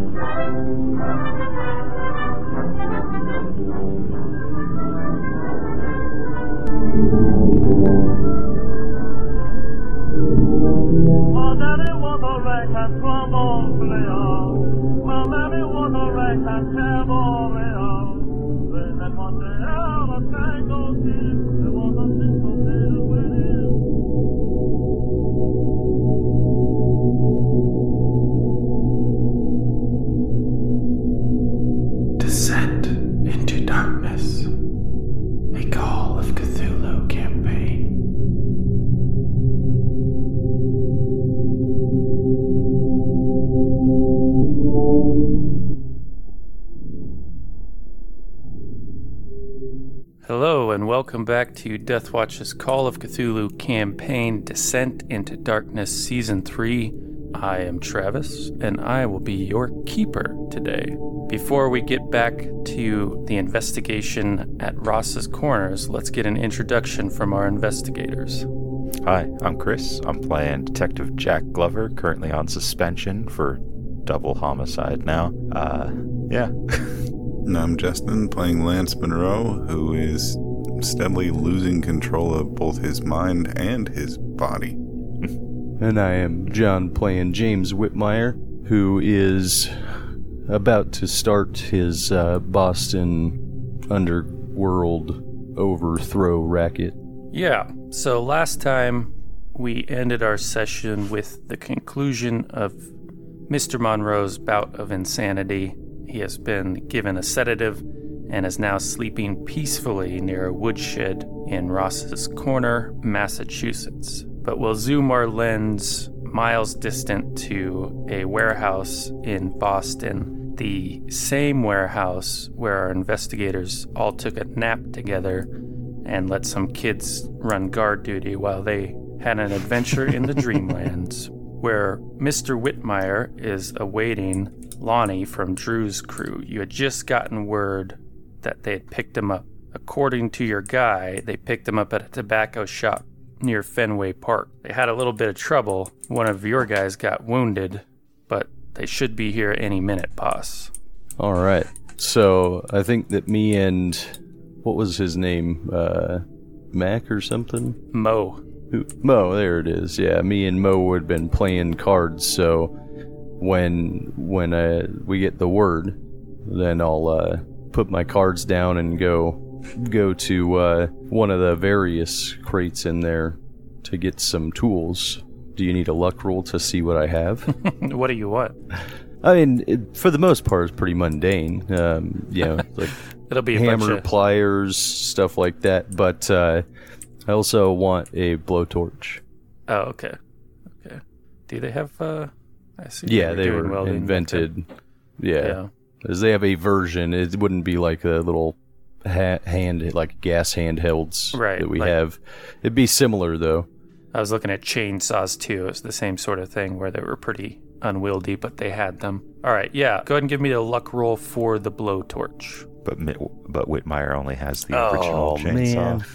My welcome back to Death Watch's Call of Cthulhu campaign Descent into Darkness Season 3. I am Travis, and I will be your keeper today. Before we get back to the investigation at Ross's Corners, let's get an introduction from our investigators. Hi, I'm Chris. I'm playing Detective Jack Glover, currently on suspension for double homicide now. Uh, yeah. And I'm Justin, playing Lance Monroe, who is steadily losing control of both his mind and his body. And I am John playing James Whitmire, who is about to start his uh, Boston underworld overthrow racket. Yeah, so last time we ended our session with the conclusion of Mr. Monroe's bout of insanity. He has been given a sedative and is now sleeping peacefully near a woodshed in Ross's Corner, Massachusetts. But we'll zoom our lens miles distant to a warehouse in Boston, the same warehouse where our investigators all took a nap together and let some kids run guard duty while they had an adventure in the dreamlands, where Mr. Whitmire is awaiting Lonnie from Drew's crew. You had just gotten word that they had picked him up. According to your guy, they picked him up at a tobacco shop near Fenway Park. They had a little bit of trouble. One of your guys got wounded, but they should be here any minute, boss. All right. So I think that me and what was his name? Uh, Mac or something? Mo. Who- Mo, there it is. Yeah, me and Mo had been playing cards. So when when uh, we get the word, then I'll uh, put my cards down and go go to uh, one of the various crates in there to get some tools. Do you need a luck roll to see what I have? what do you want? I mean, it, for the most part, it's pretty mundane. Um, you know, like It'll be hammer, of pliers, stuff like that. But uh, I also want a blowtorch. Oh, okay. Okay. Do they have uh I see Yeah, they were welding. invented. Okay. Yeah. Yeah. As they have a version, it wouldn't be like a little ha- hand, like gas handhelds Right, that we like- have. It'd be similar though. I was looking at chainsaws too. It's the same sort of thing where they were pretty unwieldy, but they had them. All right, yeah. Go ahead and give me the luck roll for the blowtorch. But but Whitmire only has the Oh, original chainsaw. man.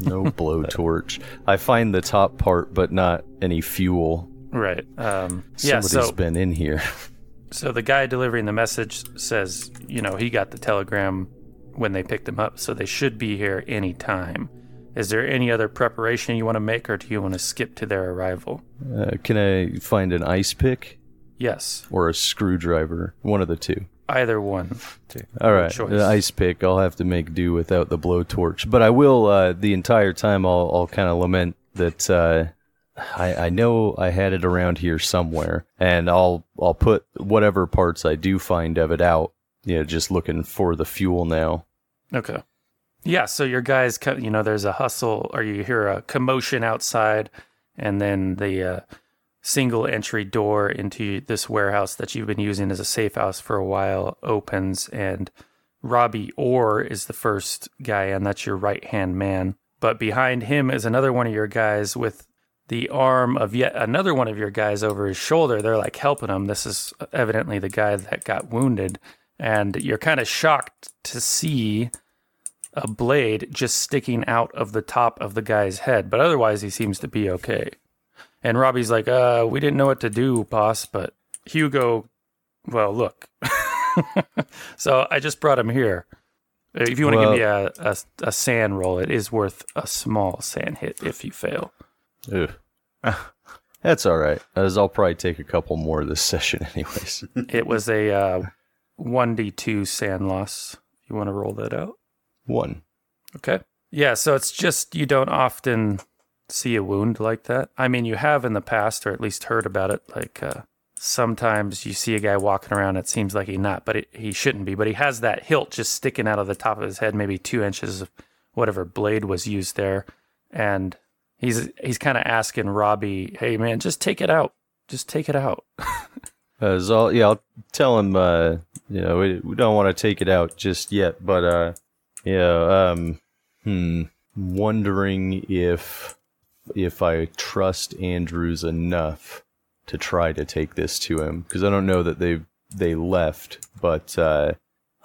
No blowtorch. I find the top part, but not any fuel. Right. Um, yeah. Somebody's So, been in here. so the guy delivering the message says, you know, he got the telegram when they picked him up, so they should be here any time. Is there any other preparation you want to make, or do you want to skip to their arrival? Uh, can I find an ice pick Yes, or a screwdriver? One of the two. either one. All right, choice. the ice pick. I'll have to make do without the blowtorch, but I will. Uh, the entire time, I'll, I'll kind of lament that uh, I, I know I had it around here somewhere, and I'll I'll put whatever parts I do find of it out. You know, just looking for the fuel now. Okay. Yeah, so your guys, you know, there's a hustle, or you hear a commotion outside, and then the uh, single entry door into this warehouse that you've been using as a safe house for a while opens, and Robbie Orr is the first guy, and that's your right hand man. But behind him is another one of your guys with the arm of yet another one of your guys over his shoulder. They're like helping him. This is evidently the guy that got wounded. And you're kind of shocked to see a blade just sticking out of the top of the guy's head, but otherwise he seems to be okay. And Robbie's like, uh, we didn't know what to do, boss, but Hugo, well, look. so I just brought him here. If you want to Well- give me a, a, a SAN roll, it is worth a small SAN hit if you fail. Ugh. That's all right, as I'll probably take a couple more of this session, anyways. It was a uh, 1d2 SAN loss. You want to roll that out? One. Okay. Yeah, so it's just you don't often see a wound like that. I mean, you have in the past, or at least heard about it. Like uh, sometimes you see a guy walking around, it seems like he not, but it, he shouldn't be. But he has that hilt just sticking out of the top of his head, maybe two inches of whatever blade was used there, and he's he's kind of asking Robbie, "Hey, man, just take it out. Just take it out." As I'll, yeah, I'll tell him, uh, you know, we, we don't want to take it out just yet, but, uh, yeah, um, hmm, wondering if, if I trust Andrews enough to try to take this to him, because I don't know that they, they left, but, uh,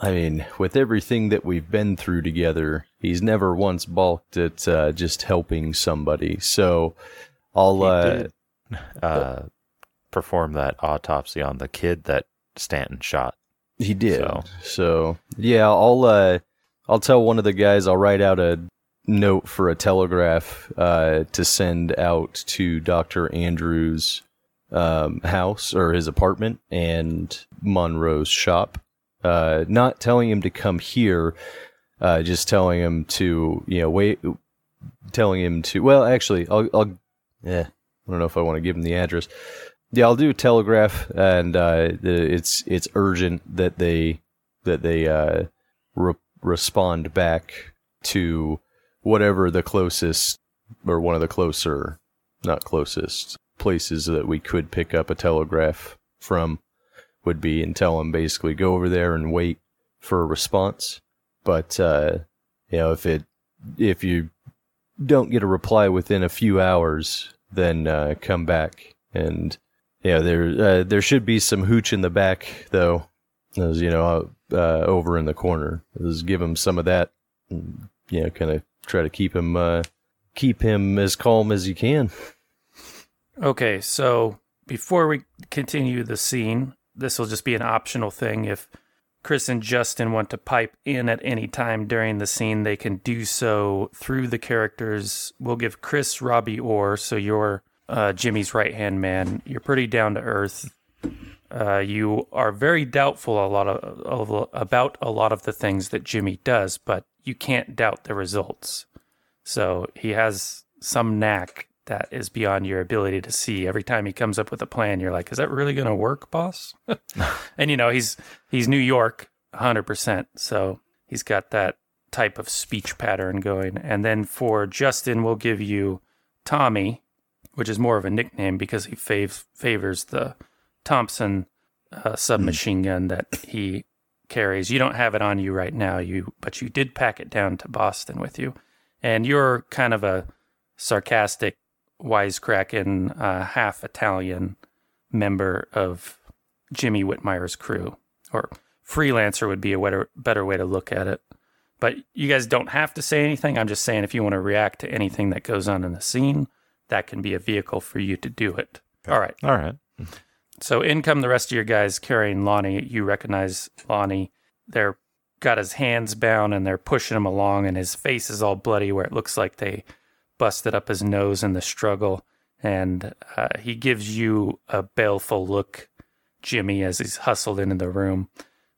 I mean, with everything that we've been through together, he's never once balked at, uh, just helping somebody, so I'll, uh, uh, perform that autopsy on the kid that Stanton shot. He did. So- So, yeah, I'll uh I'll tell one of the guys I'll write out a note for a telegraph uh to send out to Dr. Andrews um house or his apartment and Monroe's shop. Uh not telling him to come here, uh just telling him to, you know, wait telling him to well, actually, I'll I'll yeah, I don't know if I want to give him the address. Yeah, I'll do telegraph, and uh, it's it's urgent that they that they uh, re- respond back to whatever the closest or one of the closer, not closest places that we could pick up a telegraph from would be, and tell them basically go over there and wait for a response. But uh, you know, if it if you don't get a reply within a few hours, then uh, come back and yeah, there uh, there should be some hooch in the back though, as you know, uh, over in the corner. Just give him some of that, and, you know, kind of try to keep him uh, keep him as calm as you can. Okay, so before we continue the scene, this will just be an optional thing. If Chris and Justin want to pipe in at any time during the scene, they can do so through the characters. We'll give Chris Robbie Orr, so you're uh, Jimmy's right hand man. You're pretty down to earth. Uh, you are very doubtful a lot of, of about a lot of the things that Jimmy does, but you can't doubt the results. So he has some knack that is beyond your ability to see. Every time he comes up with a plan, you're like, "Is that really going to work, boss?" and you know he's he's New York, hundred percent. So he's got that type of speech pattern going. And then for Justin, we'll give you Tommy, which is more of a nickname because he fav- favors the Thompson uh, submachine gun that he carries. You don't have it on you right now, you but you did pack it down to Boston with you, and you're kind of a sarcastic, wisecracking, uh, half Italian member of Jimmy Whitmire's crew, or freelancer would be a better better way to look at it. But you guys don't have to say anything. I'm just saying if you want to react to anything that goes on in the scene, that can be a vehicle for you to do it. All right. All right. So in come the rest of your guys carrying Lonnie. You recognize Lonnie. They're got his hands bound and they're pushing him along, and his face is all bloody where it looks like they busted up his nose in the struggle. And uh, he gives you a baleful look, Jimmy, as he's hustled into the room.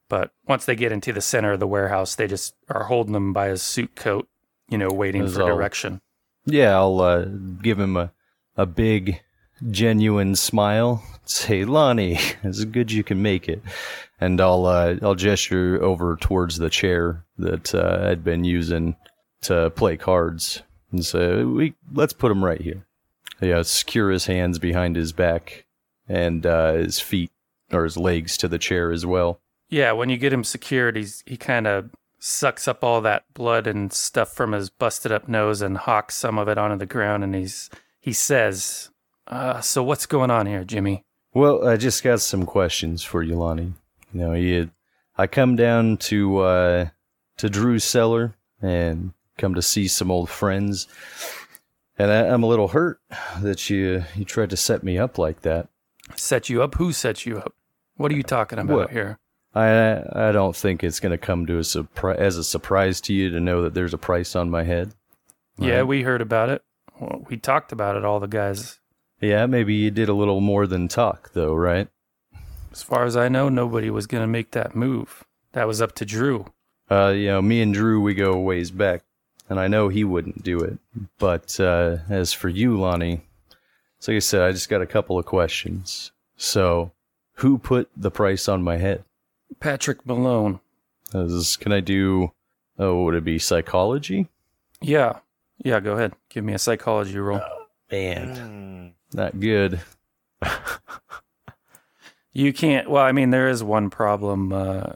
But once they get into the center of the warehouse, they just are holding him by his suit coat, you know, waiting for direction. Yeah, I'll uh, give him a a big, genuine smile. Say, Lonnie, as good you can make it, and I'll uh, I'll gesture over towards the chair that uh, I'd been using to play cards, and say, "We let's put him right here." Yeah, secure his hands behind his back and uh, his feet or his legs to the chair as well. Yeah, when you get him secured, he's he kind of sucks up all that blood and stuff from his busted up nose and hawks some of it onto the ground, and he's he says, uh, "So what's going on here, Jimmy?" Well, I just got some questions for you, Lonnie. You know, you, I come down to uh, to Drew's cellar and come to see some old friends, And I, I'm a little hurt that you you tried to set me up like that. Set you up? Who set you up? What are you talking about What? here? I I don't think it's going to come to a surprise as a surprise to you to know that there's a price on my head. Yeah, Right. we heard about it. Well, we talked about it, all the guys. Yeah, maybe you did a little more than talk, though, right? As far as I know, nobody was going to make that move. That was up to Drew. Uh, you know, me and Drew, we go a ways back, and I know he wouldn't do it. But uh, as for you, Lonnie, so like I said, I just got a couple of questions. So, who put the price on my head? Patrick Malone. As, can I do? Oh, would it be psychology? Yeah. Yeah, go ahead. Give me a psychology roll. Man, not good. You can't. Well, I mean, there is one problem. Uh,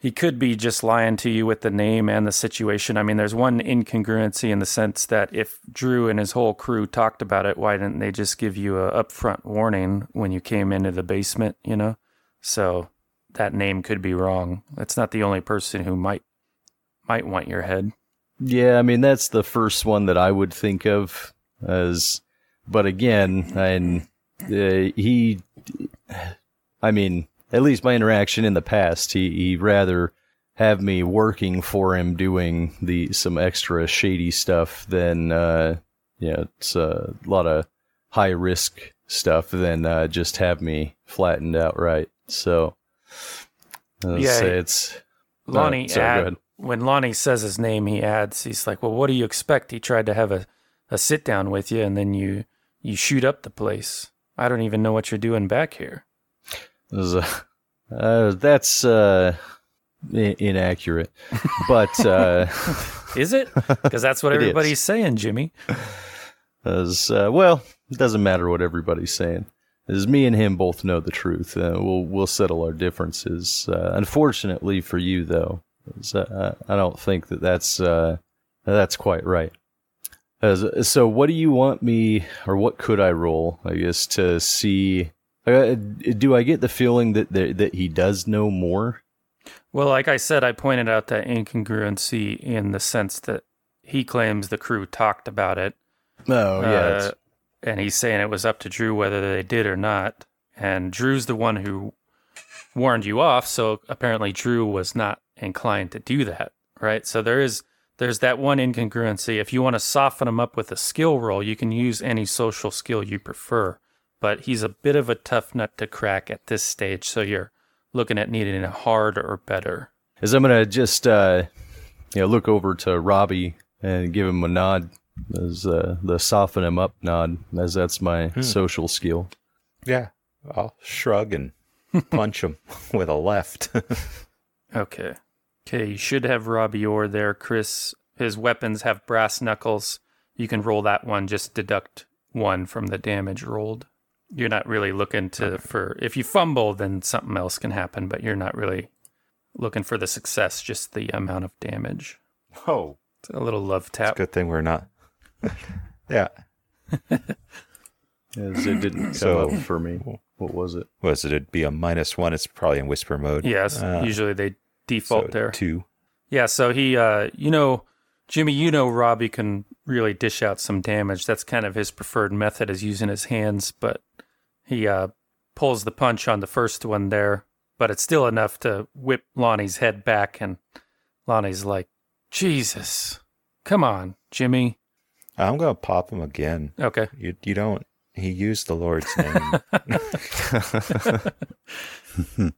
he could be just lying to you with the name and the situation. I mean, there's one incongruency in the sense that if Drew and his whole crew talked about it, why didn't they just give you a upfront warning when you came into the basement? You know, so that name could be wrong. That's not the only person who might might want your head. Yeah, I mean that's the first one that I would think of as, but again, and uh, he, I mean, at least my interaction in the past, he he rather have me working for him doing the some extra shady stuff than uh, yeah, it's a lot of high risk stuff than uh, just have me flattened outright. So, I'll Yeah, it's Lonnie, Uh, sorry, add- when Lonnie says his name, he adds, he's like, "Well, what do you expect?" He tried to have a, a sit down with you, and then you you shoot up the place. I don't even know what you're doing back here. Uh, uh, that's uh, i- inaccurate, but uh, Is it? Because that's what It is. everybody's saying, Jimmy. as uh, well, it doesn't matter what everybody's saying. As me and him both know the truth, uh, we'll we'll settle our differences. Uh, unfortunately for you, though, as, uh, I don't think that that's uh, that's quite right. As, so, what do you want me, or what could I roll? I guess to see. Uh, do I get the feeling that that, that he does know more? Well, like I said, I pointed out that incongruency in the sense that he claims the crew talked about it. Oh yeah, uh, and he's saying it was up to Drew whether they did or not. And Drew's the one who warned you off, so apparently Drew was not inclined to do that, right? So there is there's that one incongruency. If you want to soften him up with a skill roll, you can use any social skill you prefer. But he's a bit of a tough nut to crack at this stage, so you're looking at needing a hard or better. is I'm gonna just uh, you know look over to Robbie and give him a nod as uh, the soften him up nod, as that's my social skill. Yeah, I'll shrug and punch him with a left. Okay. Okay, you should have Robbie Orr there, Chris. His weapons have brass knuckles. You can roll that one, just deduct one from the damage rolled. You're not really looking to for if you fumble then something else can happen, but you're not really looking for the success, just the amount of damage. oh, It's a little love tap. good thing we're not. yeah, As it didn't come So- up for me. What was it? was it? It'd be a minus one. It's probably in whisper mode. Yes, Uh, usually they default so there. Two. Yeah, so he, uh, you know, Jimmy, you know, Robbie can really dish out some damage. That's kind of his preferred method is using his hands, but he uh, pulls the punch on the first one there, but it's still enough to whip Lonnie's head back. And Lonnie's like, Jesus, come on, Jimmy. I'm gonna pop him again. Okay. You you don't. He used the Lord's name.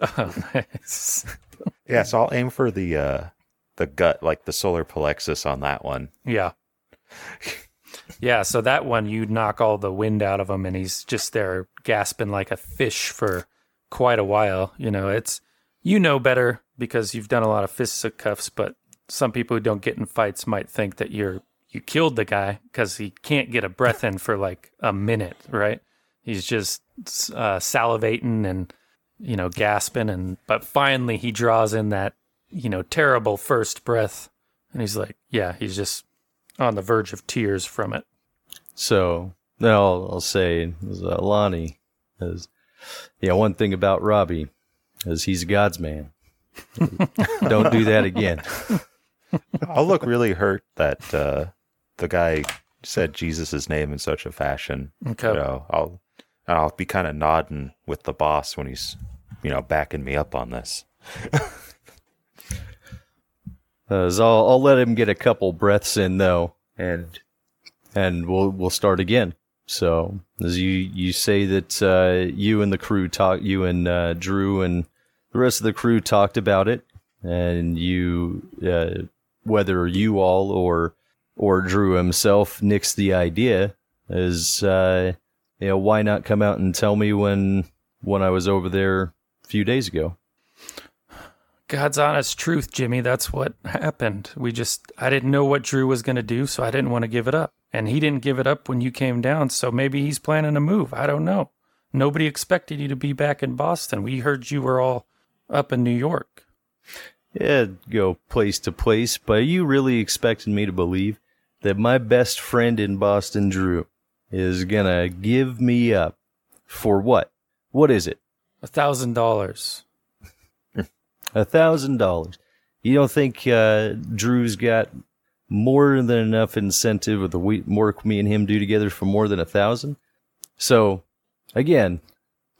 Oh, nice. yeah, so I'll aim for the uh the gut, like the solar plexus on that one. Yeah. Yeah, so that one you knock all the wind out of him and he's just there gasping like a fish for quite a while. You know, it's you know better because you've done a lot of fisticuffs, but some people who don't get in fights might think that you're you killed the guy because he can't get a breath in for like a minute, right? He's just uh, salivating and you know gasping, and but finally he draws in that you know terrible first breath, and he's like, yeah, he's just on the verge of tears from it. So then I'll, I'll say, is, uh, Lonnie, is yeah. One thing about Robbie is he's God's man. Don't do that again. I'll look really hurt that uh the guy said Jesus' name in such a fashion. Okay. You know, I'll I'll be kind of nodding with the boss when he's you know backing me up on this. Uh, so I'll, I'll let him get a couple breaths in though, and and we'll we'll start again. So as you you say that uh, you and the crew talk, you and uh, Drew and the rest of the crew talked about it, and you uh, whether you all or or Drew himself nixed the idea is uh, you know why not come out and tell me when when I was over there a few days ago. God's honest truth, Jimmy. That's what happened. We just, I didn't know what Drew was going to do, so I didn't want to give it up. And he didn't give it up when you came down, so maybe he's planning a move. I don't know. Nobody expected you to be back in Boston. We heard you were all up in New York. Yeah, go place to place, but you really expected me to believe that my best friend in Boston, Drew, is gonna give me up for what? What is it? A thousand dollars. A thousand dollars. You don't think uh, Drew's got more than enough incentive with the work me and him do together for more than a thousand? So, again,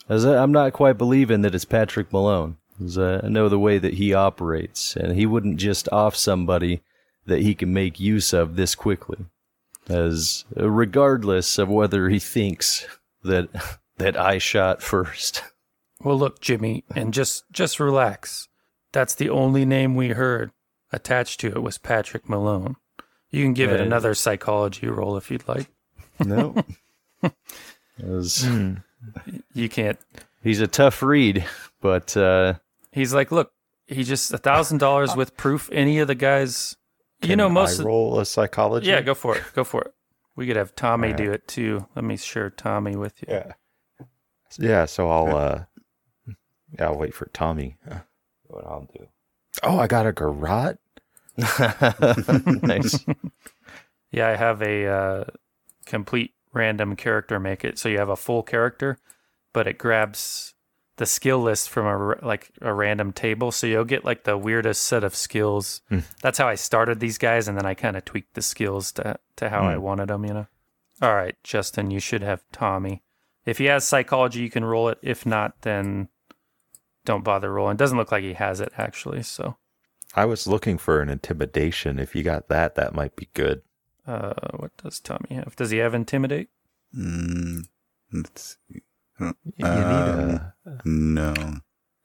as I, I'm not quite believing that it's Patrick Malone. I know the way that he operates, and he wouldn't just off somebody that he can make use of this quickly. As regardless of whether he thinks that that I shot first. Well, look, Jimmy, and just just relax. That's the only name we heard attached to it was Patrick Malone. You can give it Yeah. another psychology roll if you'd like. No. As- You can't. He's a tough read, but uh, He's like, look, he just a thousand dollars with proof. Any of the guys, you know, most. I of- roll a psychology. yeah, go for it. Go for it. We could have Tommy All do it too. Let me share Tommy with you. Yeah. Yeah, so I'll uh yeah, I'll wait for Tommy. What I'll do. Oh, I got a garrote? nice. Yeah, I have a uh, complete random character make it. So you have a full character, but it grabs the skill list from a like a random table. So you'll get like the weirdest set of skills. Hmm. That's how I started these guys, and then I kind of tweaked the skills to to how I Hmm. wanted them. You know. All right, Justin, you should have Tommy. If he has psychology, you can roll it. If not, then don't bother rolling. Doesn't look like he has it actually. So, I was looking for an intimidation. If you got that, that might be good. uh, what does Tommy have? Does he have intimidate? Mm, let's see. Huh, You need a No.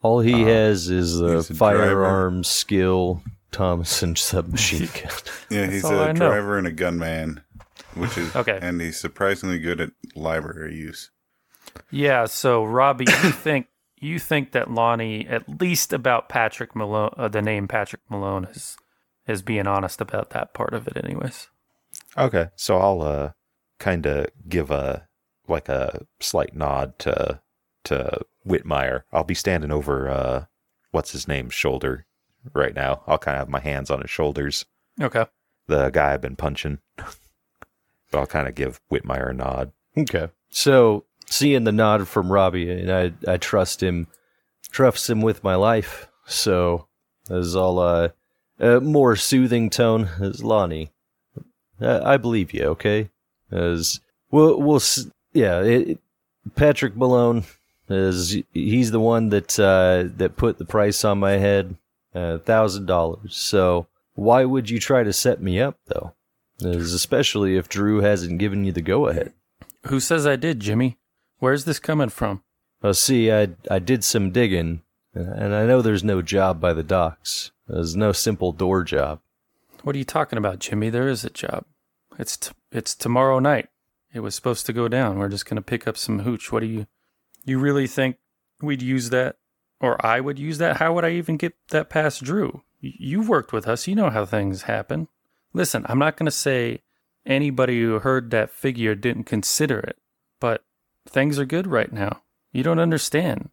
All he Uh, has is a he's a driver. firearm skill, Thompson submachine gun. Yeah, he's all I a know. driver and a gunman, which is Okay. and he's surprisingly good at library use. Yeah, so Robbie, you think you think that Lonnie, at least about Patrick Malone, uh, the name Patrick Malone, is is being honest about that part of it, anyways. Okay, so I'll uh kind of give a like a slight nod to to Whitmire. I'll be standing over uh what's his name's shoulder right now. I'll kind of have my hands on his shoulders. Okay. The guy I've been punching. but I'll kind of give Whitmire a nod. Okay. So seeing the nod from Robbie, and I I trust him, trust him with my life. So as all uh, a more soothing tone as Lonnie. Uh, I believe you. Okay. As we'll we'll yeah. It, Patrick Malone is he's the one that uh, that put the price on my head, thousand dollars. So why would you try to set me up though? As especially if Drew hasn't given you the go ahead. Who says I did, Jimmy? Where's this coming from? Well, see, I I did some digging, and I know there's no job by the docks. There's no simple door job. What are you talking about, Jimmy? There is a job. It's t- it's tomorrow night. It was supposed to go down. We're just gonna pick up some hooch. What do you you really think we'd use that, or I would use that? How would I even get that past Drew? You've worked with us. You know how things happen. Listen, I'm not gonna say anybody who heard that figure didn't consider it, things are good right now. You don't understand.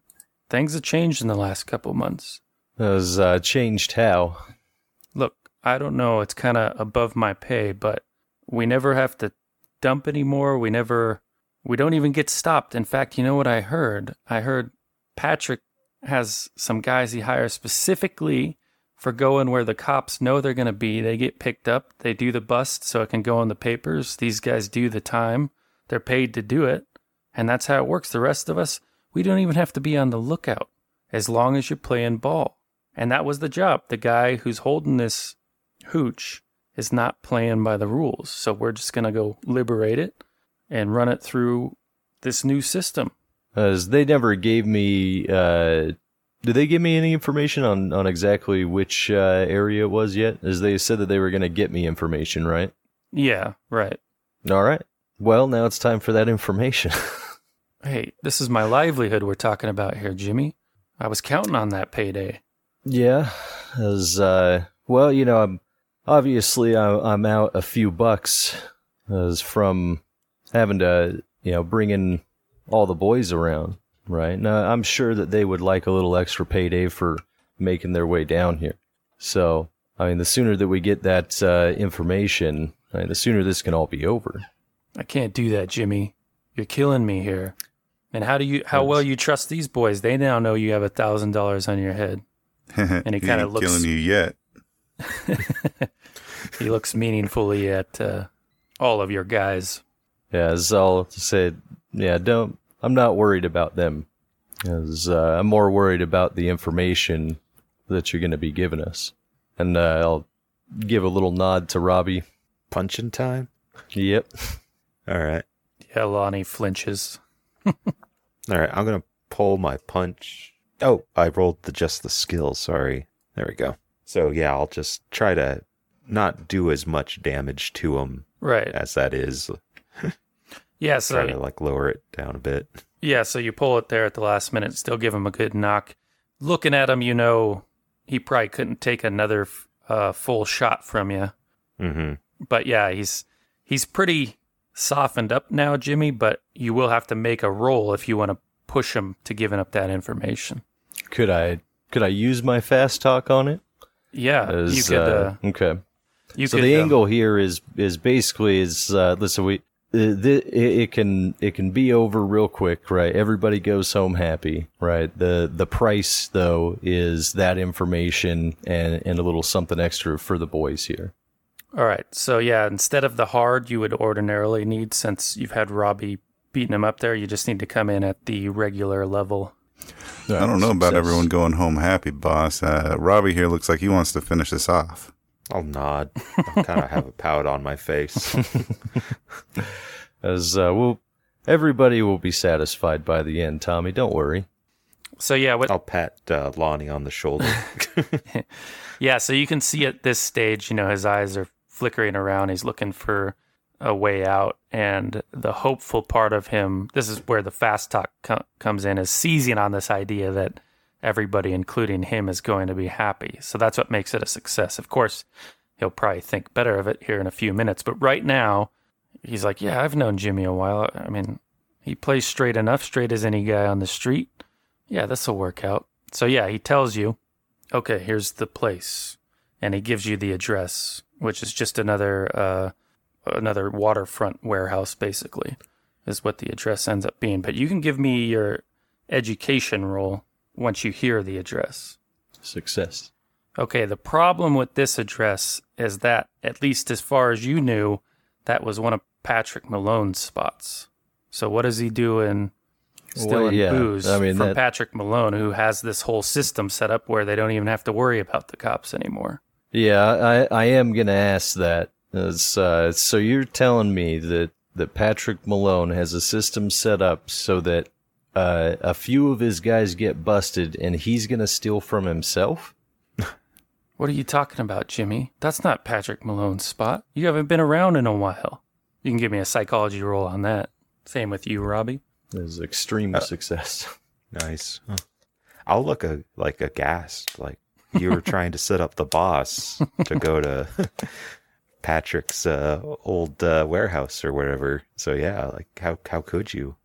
Things have changed in the last couple months. Has uh, changed how? look, I don't know, it's kind of above my pay, but we never have to dump anymore. We never, we don't even get stopped. In fact, you know what I heard? I heard Patrick has some guys he hires specifically for going where the cops know they're going to be. They get picked up, they do the bust so it can go in the papers. These guys do the time, they're paid to do it, and that's how it works. The rest of us, we don't even have to be on the lookout as long as you're playing ball. And that was the job. The guy who's holding this hooch is not playing by the rules. So we're just going to go liberate it and run it through this new system. As they never gave me, uh, did they give me any information on, on exactly which uh, area it was yet? As they said that they were going to get me information, right? Yeah, right. All right. Well, now it's time for that information. Hey, this is my livelihood we're talking about here, Jimmy. I was counting on that payday. yeah, as uh, well, you know, I'm obviously I, I'm out a few bucks as from having to, you know, bring in all the boys around, right? Now, I'm sure that they would like a little extra payday for making their way down here. So, I mean, the sooner that we get that uh, information, I mean, the sooner this can all be over. I can't do that, Jimmy. You're killing me here. And how do you how well you trust these boys? They now know you have a thousand dollars on your head. and he he kinda looks- killing you yet. He looks meaningfully at uh, all of your guys. Yeah, as I'll say, yeah, don't. I'm not worried about them, as uh, I'm more worried about the information that you're going to be giving us. And uh, I'll give a little nod to Robbie. Punching time? Yep. All right. Yeah, Lonnie flinches. All right. I'm going to pull my punch. Oh, I rolled the just the skill. Sorry. There we go. So, yeah, I'll just try to not do as much damage to him Right. as that is. Yeah, So Try to like lower it down a bit. yeah, so you pull it there at the last minute, still give him a good knock. Looking at him, you know he probably couldn't take another uh, full shot from you. Mm-hmm. But yeah, he's he's pretty softened up now, Jimmy. But you will have to make a roll if you want to push him to giving up that information. Could I could I use my fast talk on it? Yeah, As, you could. Uh, okay. you so could. the um, angle here is is basically is uh, listen we uh, it, it can it can be over real quick right everybody goes home happy right the the price though is that information and and a little something extra for the boys here All right. So yeah, instead of the hard you would ordinarily need, since you've had Robbie beating him up there, you just need to come in at the regular level. I don't know about Success. everyone going home happy, boss. Uh, Robbie here looks like he wants to finish this off. I'll nod. I'll kind of have a pout on my face. as uh, well everybody will be satisfied by the end Tommy don't worry So yeah, what I'll pat uh, Lonnie on the shoulder. Yeah, so you can see at this stage, you know, his eyes are flickering around. He's looking for a way out. And the hopeful part of him, this is where the fast talk co- comes in, is seizing on this idea that everybody, including him, is going to be happy. So that's what makes it a success. Of course, he'll probably think better of it here in a few minutes. But right now, he's like, Yeah, I've known Jimmy a while. I mean, he plays straight enough, straight as any guy on the street. Yeah, this will work out. So yeah, he tells you okay, here's the place, and he gives you the address, which is just another uh, another waterfront warehouse, basically, is what the address ends up being. But you can give me your education roll once you hear the address. success Okay, the problem with this address is that, at least as far as you knew, that was one of Patrick Malone's spots. So what is he doing stealing Well, yeah, booze I mean, from that- Patrick Malone, who has this whole system set up where they don't even have to worry about the cops anymore? Yeah, I, I am gonna ask that. As, uh, so you're telling me that, that Patrick Malone has a system set up so that uh, a few of his guys get busted and he's gonna steal from himself? What are you talking about, Jimmy? That's not Patrick Malone's spot. You haven't been around in a while. You can give me a psychology roll on that. Same with you, Robbie. Is extreme success. nice. Huh. I'll look a, like aghast, like you were trying to set up the boss to go to Patrick's uh, old uh, warehouse or whatever. So yeah, like how how could you?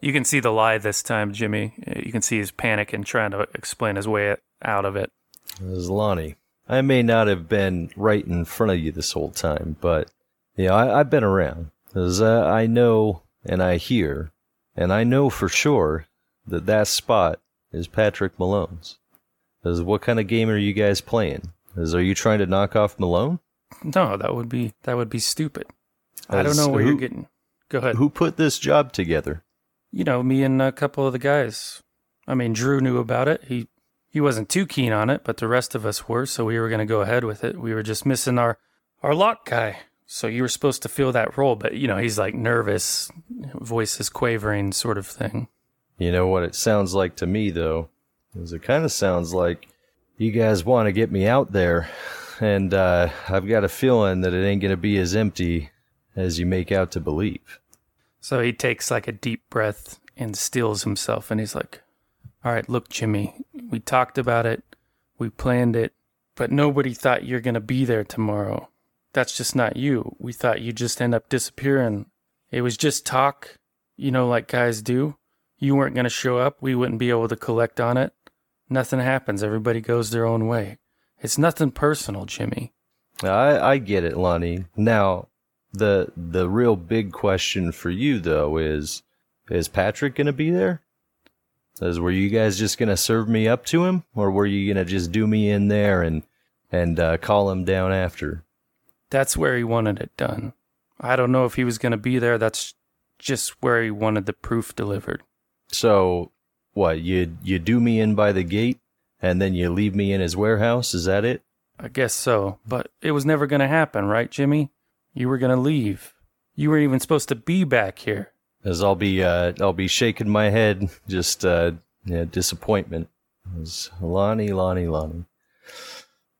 You can see the lie this time, Jimmy. You can see his panic and trying to explain his way out of it. As Lonnie, I may not have been right in front of you this whole time, but yeah, I, I've been around. As uh, I know and I hear, and I know for sure that that spot is Patrick Malone's. Is what kind of game are you guys playing? Is are you trying to knock off Malone? No, that would be that would be stupid. I don't know where you're getting. Go ahead. Who put this job together? you know, me and a couple of the guys. I mean, Drew knew about it. He he wasn't too keen on it, but the rest of us were, so we were going to go ahead with it. We were just missing our our lock guy. So you were supposed to fill that role, but you know, he's like nervous, voice is quavering sort of thing. You know what it sounds like to me, though? Is it kind of sounds like you guys want to get me out there, and uh, I've got a feeling that it ain't going to be as empty as you make out to believe. So he takes like a deep breath and stills himself and he's like, All right, look, Jimmy, we talked about it, we planned it, but nobody thought you're going to be there tomorrow. That's just not you. We thought you'd just end up disappearing. It was just talk, you know, like guys do. You weren't going to show up. We wouldn't be able to collect on it. Nothing happens. Everybody goes their own way. It's nothing personal, Jimmy. I, I get it, Lonnie. Now, the the real big question for you though is is Patrick gonna be there? Is were you guys just gonna serve me up to him, or were you gonna just do me in there and and uh, call him down after? That's where he wanted it done. I don't know if he was going to be there. That's just where he wanted the proof delivered. So, what you you do me in by the gate, and then you leave me in his warehouse? Is that it? I guess so, but it was never going to happen, right, Jimmy? You were going to leave. You weren't even supposed to be back here. As I'll be uh, I'll be shaking my head, just uh, yeah, disappointment. As Lonnie, Lonnie, Lonnie.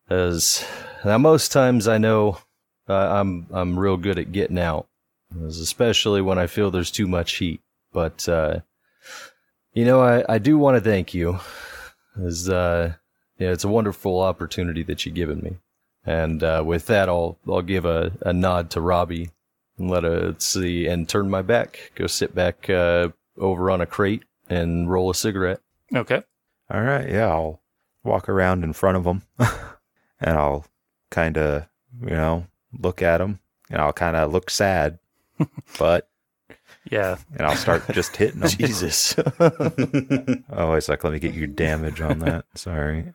As now, most times I know uh, I'm I'm real good at getting out, as especially when I feel there's too much heat. But uh, you know, I, I do want to thank you, as uh, yeah, it's a wonderful opportunity that you've given me. And uh, with that, I'll I'll give a, a nod to Robbie and let her see and turn my back, go sit back uh, over on a crate and roll a cigarette. Okay. All right, yeah, I'll walk around in front of them and I'll kind of, you know, look at them and I'll kind of look sad, but, Yeah. and I'll start just hitting them. Jesus. Oh, it's like, let me get your damage on that. Sorry.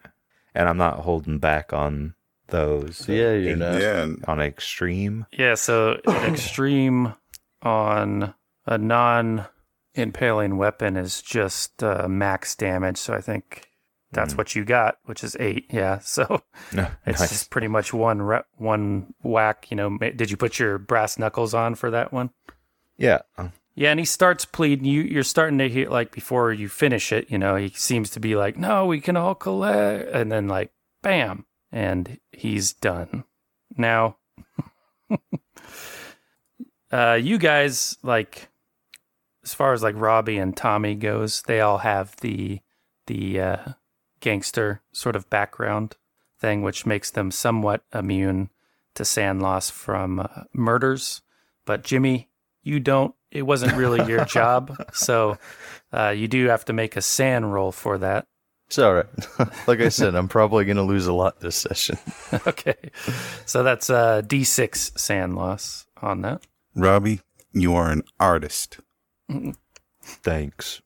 And I'm not holding back on those. Yeah, you're eight- not. Yeah, On extreme. Yeah, so extreme on a non impaling weapon is just uh, max damage. So I think that's what you got, which is eight. Yeah. So No, it's nice. just pretty much one re- one whack. You know, did you put your brass knuckles on for that one? Yeah. Yeah, and he starts pleading. You, you're starting to hear like before you finish it. You know, he seems to be like, "No, we can all collect," and then like, bam, and he's done. Now, uh, you guys like, as far as like Robbie and Tommy goes, they all have the the uh, gangster sort of background thing, which makes them somewhat immune to SAN loss from uh, murders. But Jimmy, you don't. It wasn't really your job, so uh, you do have to make a SAN roll for that. It's all right. like I said, I'm probably going to lose a lot this session. okay, so that's uh, D6 SAN loss on that. Robbie, you are an artist. Thanks.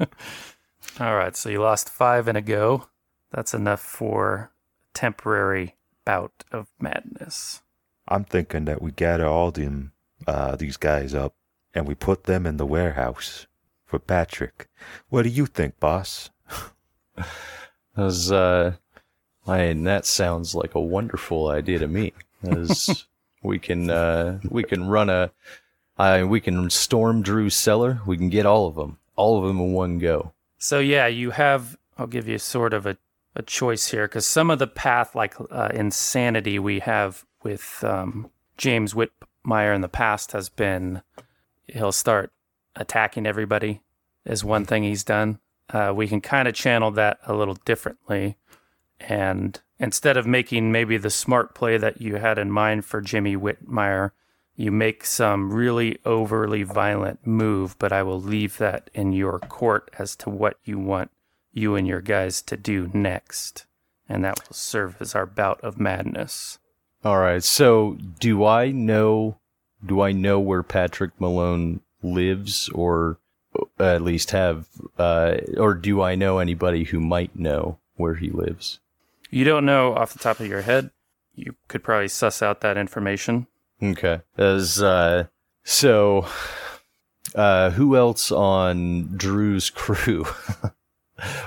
All right, so you lost five in a go. That's enough for a temporary bout of madness. I'm thinking that we gather all them, uh, these guys up and we put them in the warehouse for Patrick. What do you think, boss? As, uh, I mean, that sounds like a wonderful idea to me. As we can, uh, we can run a, I, we can storm Drew's cellar. We can get all of them, all of them in one go. So yeah, you have. I'll give you sort of a, a choice here because some of the path, like uh, insanity, we have with um, James Whitmire in the past has been he'll start attacking everybody. Is one thing he's done. Uh, we can kind of channel that a little differently, and instead of making maybe the smart play that you had in mind for Jimmy Whitmire, you make some really overly violent move, but I will leave that in your court as to what you want you and your guys to do next. And that will serve as our bout of madness. All right. So, do I know? Do I know where Patrick Malone lives, or at least have, uh, or do I know anybody who might know where he lives? You don't know off the top of your head. You could probably suss out that information. Okay. As uh, so, uh, who else on Drew's crew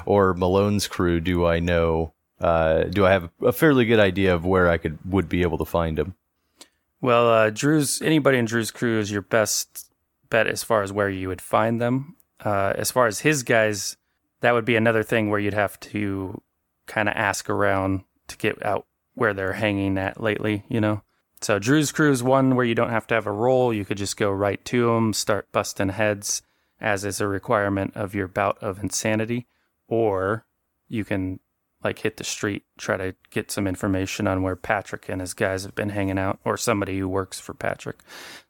or Malone's crew do I know? Uh, do I have a fairly good idea of where I could would be able to find him? Well, uh, Drew's anybody in Drew's crew is your best bet as far as where you would find them. Uh, as far as his guys, that would be another thing where you'd have to kind of ask around to get out where they're hanging at lately. You know. So Drew's crew is one where you don't have to have a roll. You could just go right to them, start busting heads, as is a requirement of your bout of insanity, or you can like hit the street, try to get some information on where Patrick and his guys have been hanging out, or somebody who works for Patrick.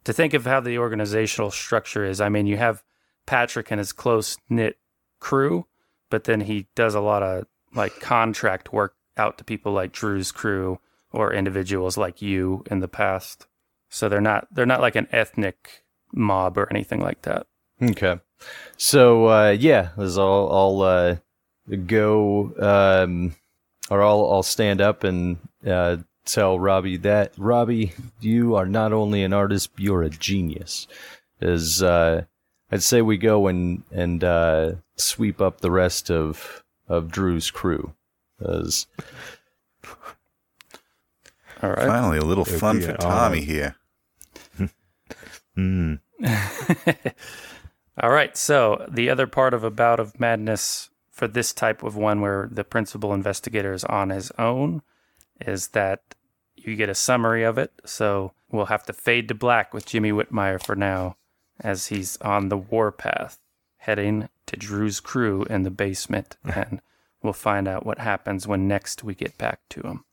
To think of how the organizational structure is, I mean, you have Patrick and his close knit crew, but then he does a lot of like contract work out to people like Drew's crew or individuals like you in the past. So they're not they're not like an ethnic mob or anything like that. Okay. So uh, yeah, as I'll, I'll uh, go um, or I'll I'll stand up and uh, tell Robbie that Robbie, you are not only an artist, you're a genius. As uh, I'd say we go and and uh, sweep up the rest of of Drew's crew. As All right. Finally, a little fun for Tommy honor. here. Hmm. All right. So the other part of a bout of madness for this type of one where the principal investigator is on his own is that you get a summary of it. So we'll have to fade to black with Jimmy Whitmire for now as he's on the warpath heading to Drew's crew in the basement. and we'll find out what happens when next we get back to him.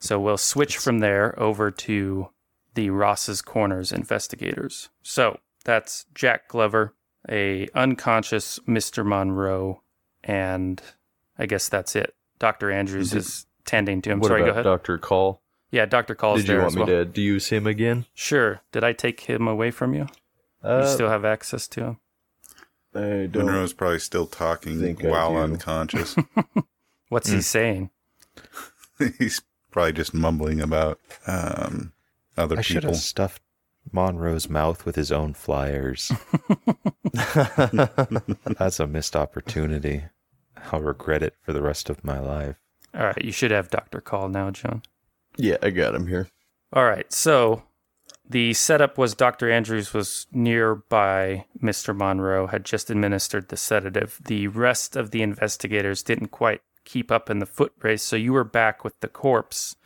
So we'll switch from there over to the Ross's Corners investigators. So that's Jack Glover, a unconscious Mr. Monroe, and I guess that's it. Dr. Andrews is tending to him. what Sorry, go ahead. Doctor Call? yeah, Dr. Call's Did you there want as me well. to use him again? Sure. Did I take him away from you? Uh, you still have access to him? I don't. Monroe's probably still talking while unconscious. What's Hmm. he saying? He's probably just mumbling about um, other I should people. have stuffed Monroe's mouth with his own flyers. That's a missed opportunity. I'll regret it for the rest of my life. All right, you should have Dr. Call now, John. Yeah, I got him here. All right, so the setup was Dr. Andrews was nearby Mr. Monroe, had just administered the sedative. The rest of the investigators didn't quite keep up in the foot race, so you were back with the corpse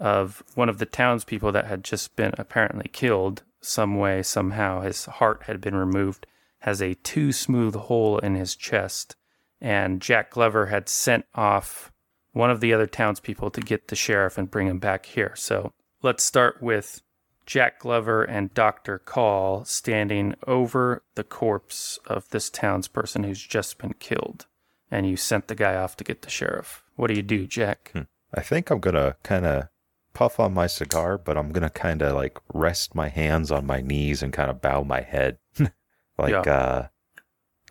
of one of the townspeople that had just been apparently killed some way, somehow. His heart had been removed, has a too smooth hole in his chest, and Jack Glover had sent off one of the other townspeople to get the sheriff and bring him back here. So let's start with Jack Glover and Dr. Call standing over the corpse of this townsperson who's just been killed. And you sent the guy off to get the sheriff. What do you do, Jack? Hmm. I think I'm gonna kind of puff on my cigar, but I'm gonna kind of like rest my hands on my knees and kind of bow my head. like Yeah. uh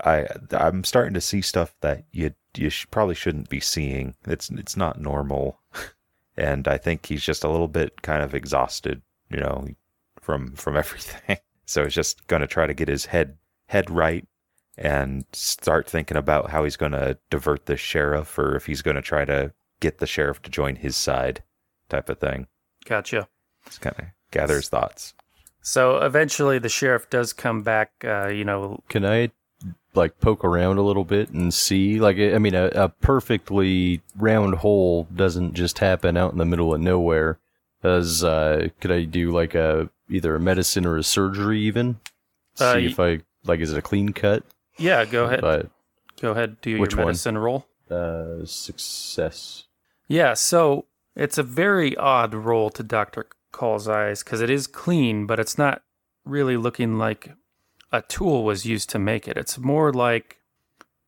I I'm starting to see stuff that you you sh- probably shouldn't be seeing. It's it's not normal. and I think he's just a little bit kind of exhausted, you know, from from everything. So he's just going to try to get his head head right and start thinking about how he's going to divert the sheriff or if he's going to try to get the sheriff to join his side type of thing. Gotcha. Just kind of gathers thoughts. So eventually the sheriff does come back, uh, you know, Can I like poke around a little bit and see? Like, I mean, a, a perfectly round hole doesn't just happen out in the middle of nowhere. Does uh, could I do like a either a medicine or a surgery even? See Uh, if I like is it a clean cut? yeah, go ahead. But Go ahead, do Which your one? medicine roll. uh, success. Yeah, so it's a very odd roll to Dr. Call's eyes because it is clean, but it's not really looking like a tool was used to make it. It's more like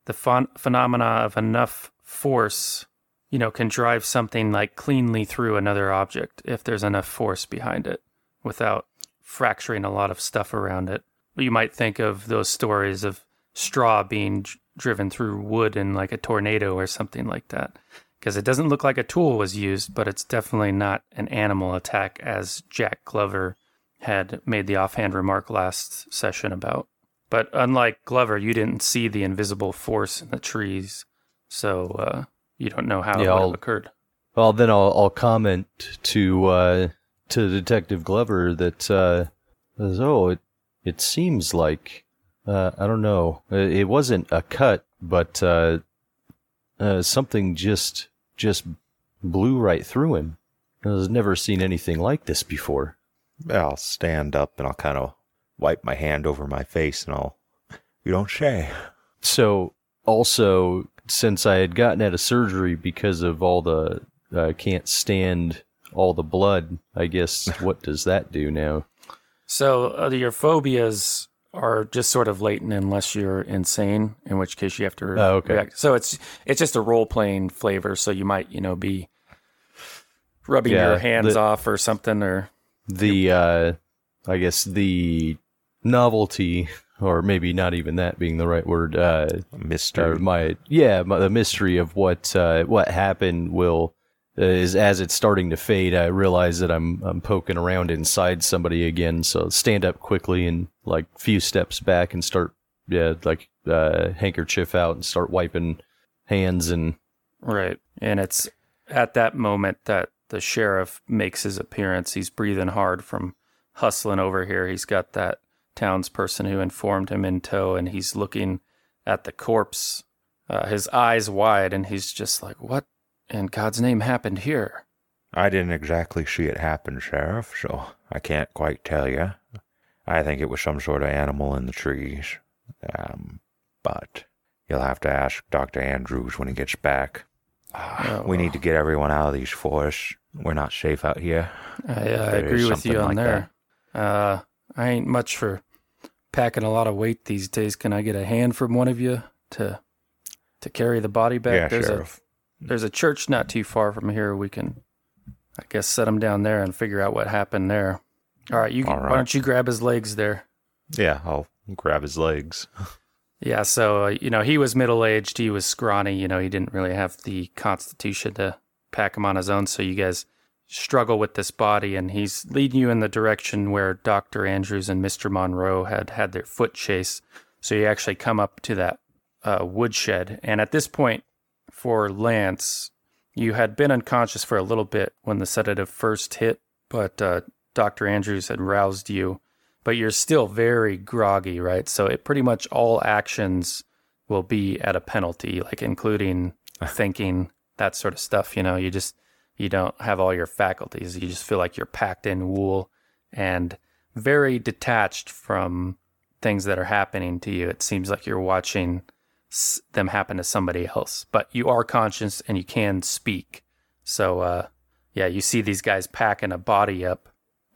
the phen- phenomena of enough force, you know, can drive something like cleanly through another object if there's enough force behind it without fracturing a lot of stuff around it. You might think of those stories of straw being driven through wood in like a tornado or something like that. Because it doesn't look like a tool was used, but it's definitely not an animal attack, as Jack Glover had made the offhand remark last session about. But unlike Glover, you didn't see the invisible force in the trees, so uh, you don't know how Yeah, it would occurred. Well, then I'll, I'll comment to uh, to Detective Glover that uh, oh, it it seems like uh, I don't know, Uh, it wasn't a cut, but uh, uh, something just just blew right through him. I've never seen anything like this before. I'll stand up and I'll kind of wipe my hand over my face and I'll, you don't say. So also, since I had gotten out of surgery because of all the uh, can't stand all the blood, I guess what does that do now? So uh, your phobias are just sort of latent unless you're insane, in which case you have to Oh, okay. react. So it's it's just a role playing flavor. So you might you know be rubbing Yeah, your hands the- off or something, or the uh i guess the novelty or maybe not even that being the right word uh Mystery. my yeah my, the mystery of what uh what happened will is as it's starting to fade i realize that i'm i'm poking around inside somebody again so stand up quickly and like few steps back and start yeah like uh handkerchief out and start wiping hands and right. And it's at that moment that the sheriff makes his appearance. He's breathing hard from hustling over here. He's got that townsperson who informed him in tow, and he's looking at the corpse, uh, his eyes wide, and he's just like, "What in God's name happened here?" I didn't exactly see it happen, Sheriff, so I can't quite tell you. I think it was some sort of animal in the trees. Um, but you'll have to ask Dr. Andrews when he gets back. Oh, we need to get everyone out of these forests. We're not safe out here. I, uh, I agree with you on like there. Uh, I ain't much for packing a lot of weight these days. Can I get a hand from one of you to to carry the body back? yeah, there's Sheriff. There's a church not too far from here. We can, I guess, set him down there and figure out what happened there. All right, you. All Why don't you grab his legs there? Yeah, I'll grab his legs. Yeah, so uh, you know he was middle aged. He was scrawny. You know he didn't really have the constitution to pack him on his own. So you guys struggle with this body, and he's leading you in the direction where Doctor Andrews and Mister Monroe had had their foot chase. So you actually come up to that uh, woodshed, and at this point, for Lance, you had been unconscious for a little bit when the sedative first hit, but uh, Doctor Andrews had roused you but you're still very groggy, right? So it pretty much all actions will be at a penalty, like including thinking, that sort of stuff. You know, you just you don't have all your faculties. You just feel like you're packed in wool and very detached from things that are happening to you. It seems like you're watching them happen to somebody else, but you are conscious and you can speak. So, uh, yeah, you see these guys packing a body up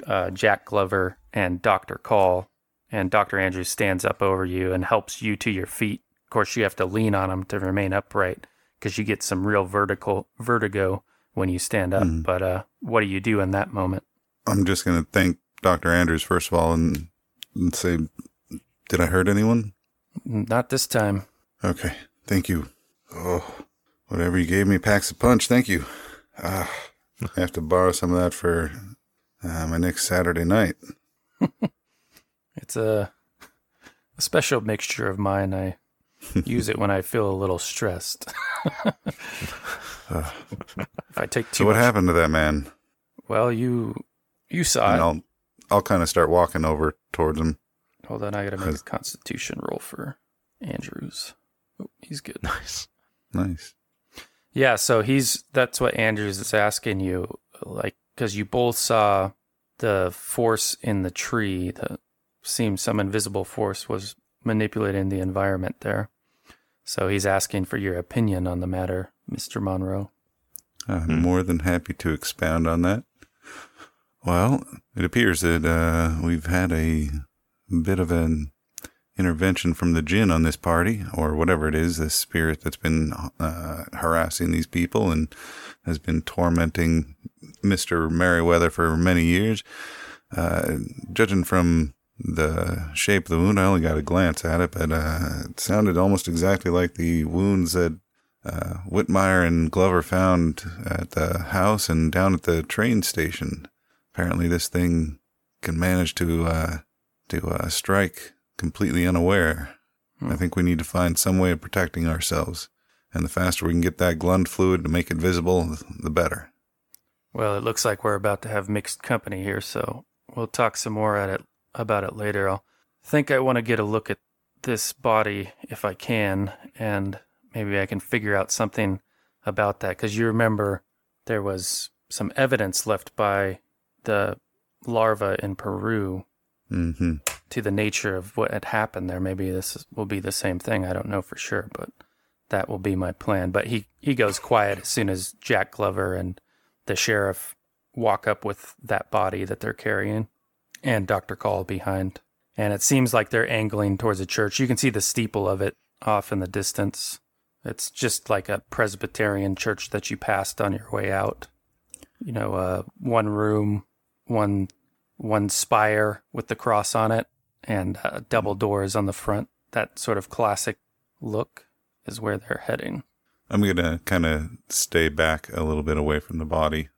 uh, Jack Glover and Dr. Call, and Dr. Andrews stands up over you and helps you to your feet. Of course, you have to lean on him to remain upright because you get some real vertical vertigo when you stand up. Mhm. But uh, what do you do in that moment? I'm just going to thank Dr. Andrews first of all and, and say, did I hurt anyone? Not this time. Okay. Thank you. Oh, whatever you gave me packs a punch. Thank you. Ah, I have to borrow some of that for uh, my next Saturday night. It's a, a special mixture of mine. I use it when I feel a little stressed. if I take too So what much, happened to that man? well, you you saw And it. I'll I'll kind of start walking over towards him. Hold on, I gotta make a Constitution roll for Andrews. Oh, he's good. Nice. Nice. Yeah, so he's that's what Andrews is asking you, like, because you both saw the force in the tree. that seemed some invisible force was manipulating the environment there. So he's asking for your opinion on the matter, Mister Monroe. I'm more than happy to expound on that. Well, it appears that uh, we've had a bit of an intervention from the jinn on this party, or whatever it is, this spirit that's been uh, harassing these people and has been tormenting Mr. Merriweather for many years. Uh, judging from the shape of the wound. I only got a glance at it, but uh, it sounded almost exactly like the wounds that uh, Whitmire and Glover found at the house and down at the train station. Apparently, this thing can manage to uh, to uh, strike completely unaware. I think we need to find some way of protecting ourselves, and the faster we can get that glund fluid to make it visible, the better. Well, it looks like we're about to have mixed company here, so we'll talk some more at it about it later. I'll think I want to get a look at this body if I can, and maybe I can figure out something about that. Because you remember there was some evidence left by the larva in Peru hmm to the nature of what had happened there. Maybe this will be the same thing. I don't know for sure, but that will be my plan. But he, he goes quiet as soon as Jack Glover and the sheriff walk up with that body that they're carrying and Dr. Call behind. And it seems like they're angling towards a church. You can see the steeple of it off in the distance. It's just like a Presbyterian church that you passed on your way out. You know, uh, one room, one one spire with the cross on it, and uh, double doors on the front. That sort of classic look is where they're heading. I'm gonna kind of stay back a little bit away from the body.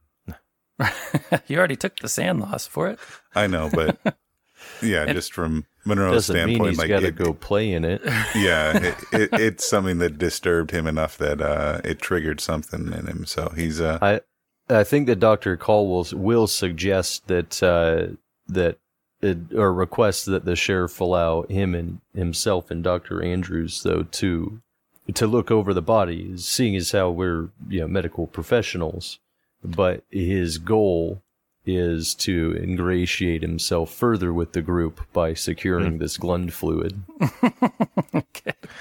you already took the SAN loss for it. I know, but yeah, just from Monroe's Doesn't mean standpoint, he's like got to go play in it. yeah, it, it, it's something that disturbed him enough that uh, it triggered something in him. So he's uh, I I think that Doctor Call will will suggest that uh, that it, or request that the sheriff allow him and himself and Doctor Andrews though to to look over the body, seeing as how we're you know medical professionals, but his goal is to ingratiate himself further with the group by securing hmm. this glund fluid.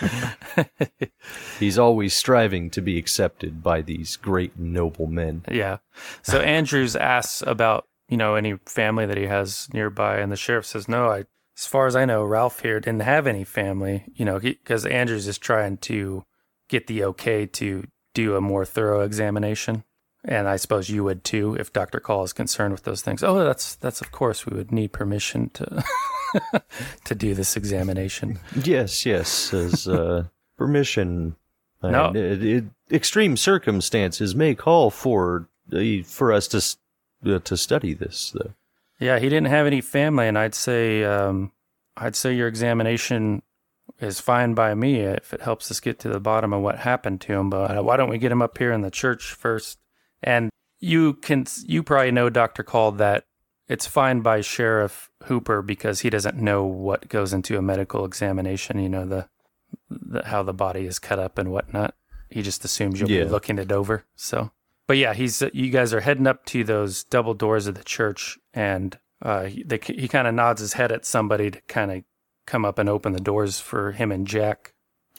He's always striving to be accepted by these great noble men. Yeah. So Andrews asks about, you know, any family that he has nearby, and the sheriff says, no, I, as far as I know, Ralph here didn't have any family, you know, because Andrews is trying to get the okay to do a more thorough examination. And I suppose you would too, if Dr. Call is concerned with those things. Oh, that's, that's of course, we would need permission to, to do this examination. Yes, yes, as uh, permission. No. It, it, extreme circumstances may call for for us to uh, to study this. Though. Yeah, he didn't have any family, and I'd say um, I'd say your examination is fine by me if it helps us get to the bottom of what happened to him. But why don't we get him up here in the church first? And you can you probably know Doctor Call that it's fine by Sheriff Hooper because he doesn't know what goes into a medical examination. You know the, the how the body is cut up and whatnot. He just assumes you'll Yeah. be looking it over. So but yeah, he's you guys are heading up to those double doors of the church, and uh, he, they, he kind of nods his head at somebody to kind of come up and open the doors for him and Jack.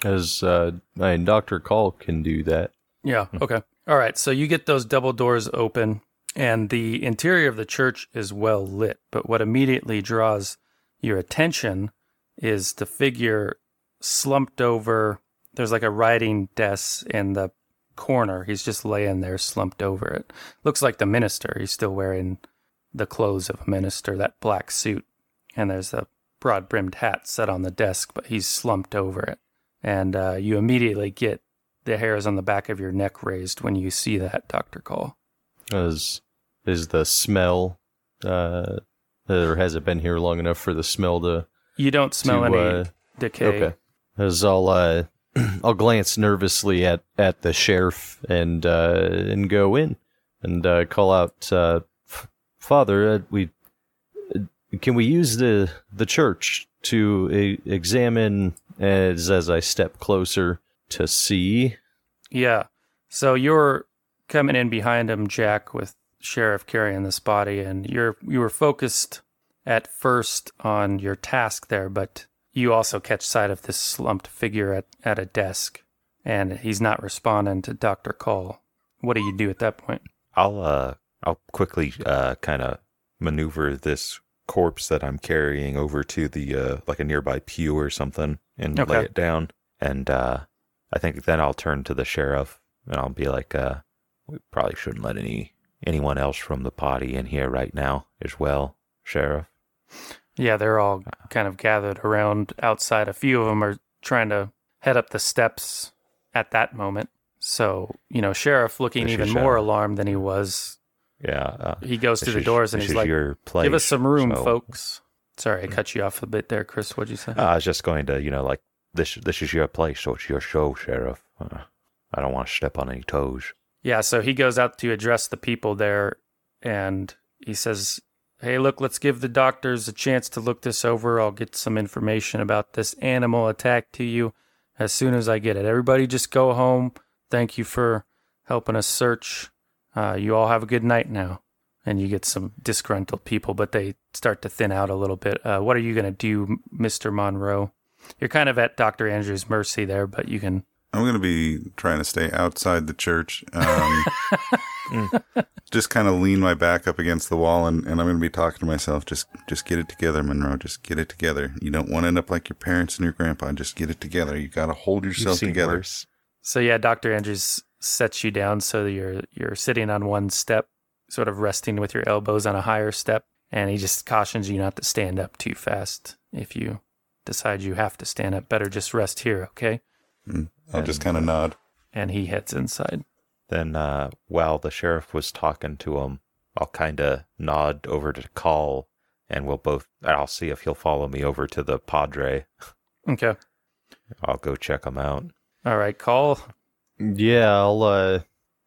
As uh, I mean, Doctor Call can do that. Yeah. Okay. All right. So you get those double doors open, and the interior of the church is well lit. But what immediately draws your attention is the figure slumped over. There's like a writing desk in the corner. He's just laying there, slumped over it. Looks like the minister. He's still wearing the clothes of a minister, that black suit. And there's a broad brimmed hat set on the desk, but he's slumped over it. And uh, you immediately get the hairs on the back of your neck raised when you see that, Dr. Call. Is, is the smell, uh, or has it been here long enough for the smell to You don't smell To, any uh, decay. Okay. As I'll uh, I'll glance nervously at, at the sheriff and uh, and go in and uh, call out, uh, Father, uh, we uh, can we use the the church to e- examine as as I step closer to see. Yeah. So you're coming in behind him, Jack, with Sheriff carrying this body, and you're you were focused at first on your task there, but you also catch sight of this slumped figure at, at a desk, and he's not responding to Doctor Call. What do you do at that point? I'll uh I'll quickly uh kind of maneuver this corpse that I'm carrying over to the uh like a nearby pew or something and Okay. lay it down and uh I think then I'll turn to the sheriff and I'll be like uh we probably shouldn't let any anyone else from the party in here right now as well, sheriff. Yeah, they're all kind of gathered around outside. A few of them are trying to head up the steps at that moment. So, you know, Sheriff looking even is, more alarmed than he was. Yeah. Uh, He goes to the doors and he's like, place, Give us some room, so- folks. Sorry, I cut you off a bit there, Chris. What'd you say? Uh, I was just going to, you know, like this. This is your place, so it's your show, Sheriff. Uh, I don't want to step on any toes. Yeah, so he goes out to address the people there and he says, Hey, look, let's give the doctors a chance to look this over. I'll get some information about this animal attack to you as soon as I get it. Everybody just go home. Thank you for helping us search. Uh, you all have a good night now. And you get some disgruntled people, but they start to thin out a little bit. Uh, what are you going to do, Mr. Monroe? You're kind of at Dr. Andrews' mercy there, but you can. I'm going to be trying to stay outside the church. Um, just kind of lean my back up against the wall, and, and I'm going to be talking to myself. Just, just get it together, Monroe. Just get it together. You don't want to end up like your parents and your grandpa. Just get it together. You got to hold yourself together. worse. So yeah, Dr. Andrews sets you down so you're you're sitting on one step, sort of resting with your elbows on a higher step, and he just cautions you not to stand up too fast. If you decide you have to stand up, better just rest here, okay? Mm, I'll just kind of uh, nod. And he heads inside. Then, uh, while the sheriff was talking to him, I'll kind of nod over to Call, and we'll both. I'll see if he'll follow me over to the Padre. Okay. I'll go check him out. All right, call. Yeah, I'll uh,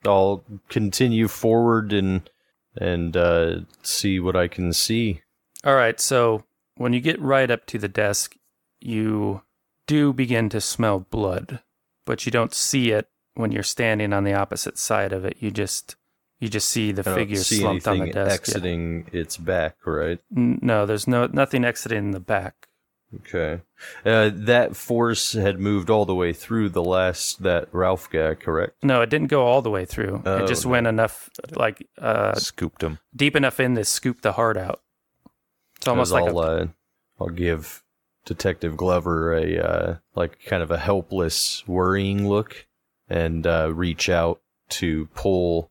I'll continue forward and and uh, see what I can see. All right, so when you get right up to the desk, you do begin to smell blood, but you don't see it when you're standing on the opposite side of it. You just you just see the I figure see slumped on the desk. Yeah. exiting its back, right? No, there's no nothing exiting in the back. Okay. Uh, that force had moved all the way through the last that Ralph guy, correct? No, it didn't go all the way through. Oh, it just no. went enough, like uh, Scooped him. deep enough in to scoop the heart out. It's almost like I'll, a, uh, I'll give Detective Glover a uh, like kind of a helpless, worrying look, and uh, reach out to pull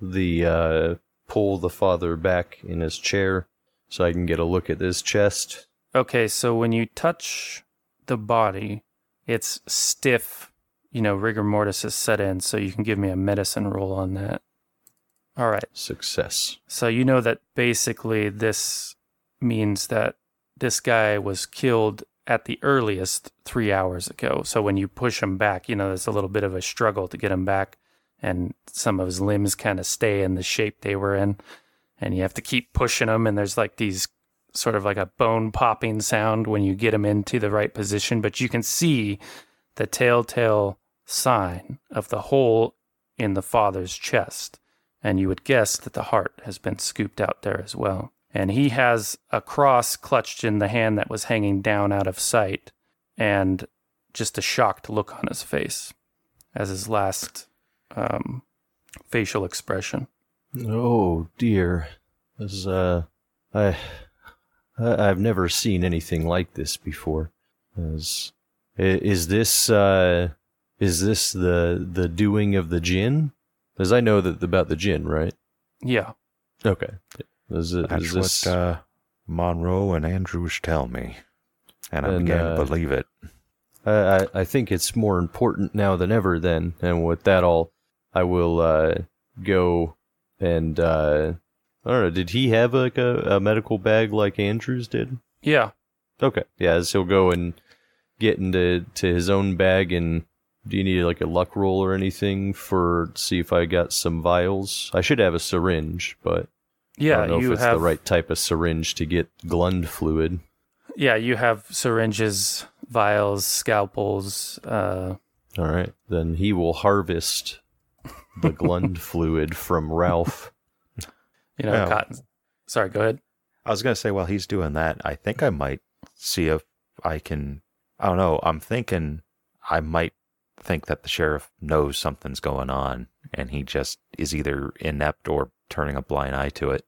the uh, pull the father back in his chair so I can get a look at his chest. okay. So when you touch the body, it's stiff. You know, rigor mortis is set in, so you can give me a medicine roll on that. All right. Success. So you know that basically this means that this guy was killed at the earliest three hours ago. So when you push him back, you know, there's a little bit of a struggle to get him back, and some of his limbs kind of stay in the shape they were in, and you have to keep pushing him. And there's like these sort of like a bone popping sound when you get him into the right position, but you can see the telltale sign of the hole in the father's chest and you would guess that the heart has been scooped out there as well. And he has a cross clutched in the hand that was hanging down out of sight, and just a shocked look on his face as his last um, facial expression. Oh dear, this uh, I, I I've never seen anything like this before. Is is this uh, is this the the doing of the jinn? Because I know that about the jinn, right? Yeah. Okay. Is it That's is this? what uh, Monroe and Andrews tell me, and I And, began uh, to believe it. I, I I think it's more important now than ever. Then, and with that, all I will uh, go and uh, I don't know. Did he have like a, a medical bag like Andrews did? Yeah. Okay. Yeah, so he'll go and get into to his own bag and do you need like a luck roll or anything for see if I got some vials? I should have a syringe, but I Yeah. don't know You if it's have the right type of syringe to get glund fluid. Yeah, you have syringes, vials, scalpels. Uh, All right, then he will harvest the glund fluid from Ralph. you know, Yeah. cotton. Sorry, go ahead. I was going to say, while he's doing that, I think I might see if I can. I don't know. I'm thinking I might think that the sheriff knows something's going on and he just is either inept or turning a blind eye to it.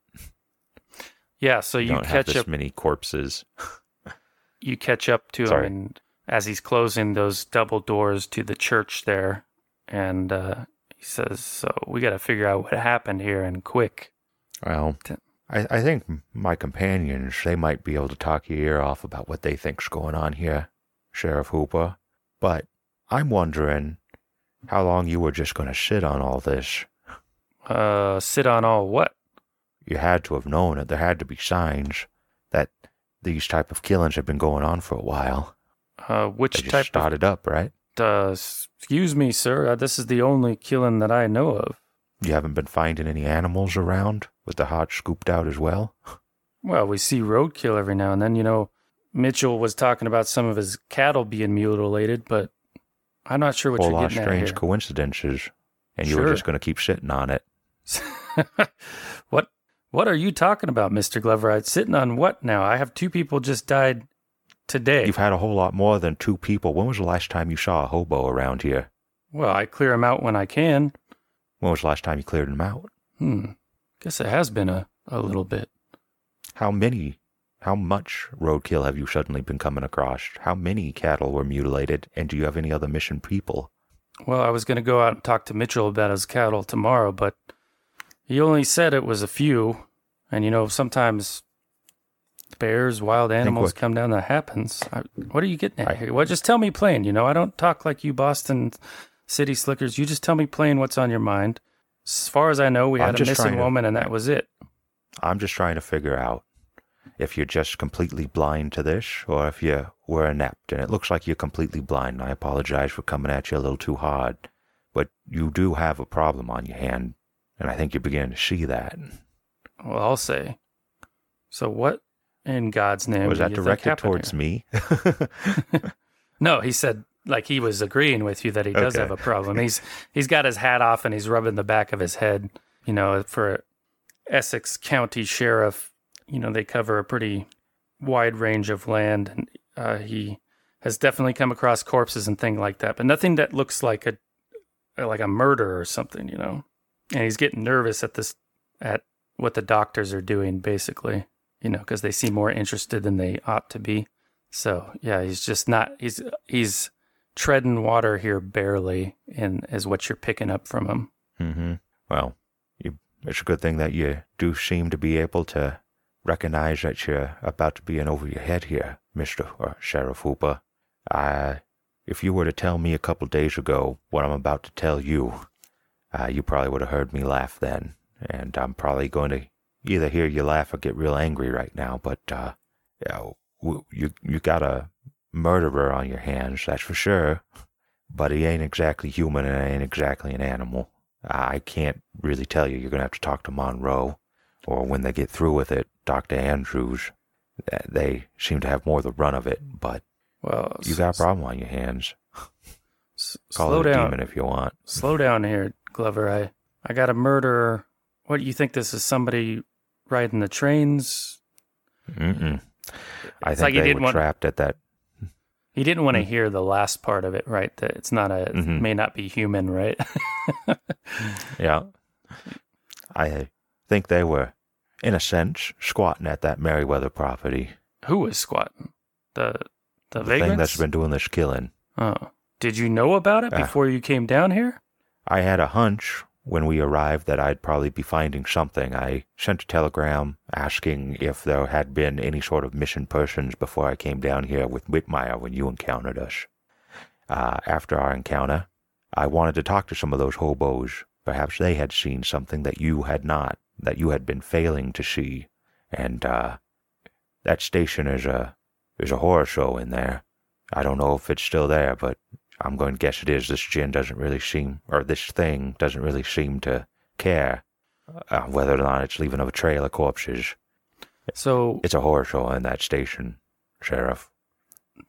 Yeah, so You you catch this up. many corpses. you catch up to Sorry. him and as he's closing those double doors to the church there and uh, he says so we got to figure out what happened here and quick Well, I think my companions, they might be able to talk your ear off about what they think's going on here, Sheriff Hooper. But I'm wondering how long you were just going to sit on all this. Uh, sit on all what? You had to have known it. There had to be signs that these type of killings have been going on for a while. Uh, which type started up, right? Uh, excuse me, sir. Uh, this is the only killing that I know of. You haven't been finding any animals around with the heart scooped out as well? Well, we see roadkill every now and then. You know, Mitchell was talking about some of his cattle being mutilated, but I'm not sure what Whole you're getting lot of strange coincidences. And you were just going to keep sitting on it. what? Are you talking about, Mister Glover? I'm sitting on what now? I have two people just died today. You've had a whole lot more than two people. When was the last time you saw a hobo around here? Well, I clear them out when I can. When was the last time you cleared them out? Hmm. Guess it has been a, a little bit. How many, how much roadkill have you suddenly been coming across? How many cattle were mutilated? And do you have any other mission people? Well, I was going to go out and talk to Mitchell about his cattle tomorrow, but he only said it was a few. And, you know, sometimes bears, wild animals come down. That happens. I, what are you getting at here? Well, just tell me plain. You know, I don't talk like you Boston city slickers. You just tell me plain what's on your mind. As far as I know, we I'm had a missing to- woman, and that was it. I'm just trying to figure out if you're just completely blind to this or if you were inept. And it looks like you're completely blind. I apologize for coming at you a little too hard. But you do have a problem on your hand. And I think you begin to see that. Well, I'll say. So, what in God's name Was that directed towards here? me? No, he said like he was agreeing with you that he does Okay. have a problem. He's he's got his hat off and he's rubbing the back of his head. You know, for Essex County Sheriff, you know they cover a pretty wide range of land, and uh, he has definitely come across corpses and things like that, but nothing that looks like a like a murder or something. You know, and he's getting nervous at this at what the doctors are doing, basically. You know, because they seem more interested than they ought to be. So yeah, he's just not. He's he's treading water here barely, and is what you're picking up from him. mm-hmm Well, you, it's a good thing that you do seem to be able to recognize that you're about to be in over your head here, Mister or Sheriff Hooper. I, if you were to tell me a couple days ago what I'm about to tell you, uh, you probably would have heard me laugh then, and I'm probably going to either hear you laugh or get real angry right now. But uh, yeah, w- you you got a murderer on your hands, that's for sure. But he ain't exactly human and ain't exactly an animal. I can't really tell you. You're going to have to talk to Monroe, or when they get through with it, Dr. Andrews. They seem to have more the run of it, but Well, you got a problem on your hands. s- Call slow it a down. demon if you want. Slow down here, Glover. I I got a murderer. What do you think? This is somebody riding the trains? Mm-mm. I It's think like he they were want- trapped at that. He didn't want to hear the last part of it, right? That it's not a Mhm. may not be human, right? Yeah. I think they were, in a sense, squatting at that Merriweather property. Who was squatting? The the, The thing that's been doing this killing. Oh, did you know about it Ah. before you came down here? I had a hunch when we arrived that I'd probably be finding something. I sent a telegram asking if there had been any sort of mission persons before I came down here with Whitmire when you encountered us. Uh, after our encounter, I wanted to talk to some of those hobos. Perhaps they had seen something that you had not, that you had been failing to see. And uh, that station is a is a horror show in there. I don't know if it's still there, but I'm going to guess it is. This jinn doesn't really seem, or this thing doesn't really seem to care uh, whether or not it's leaving a trail of corpses. So It's a horror show in that station, Sheriff.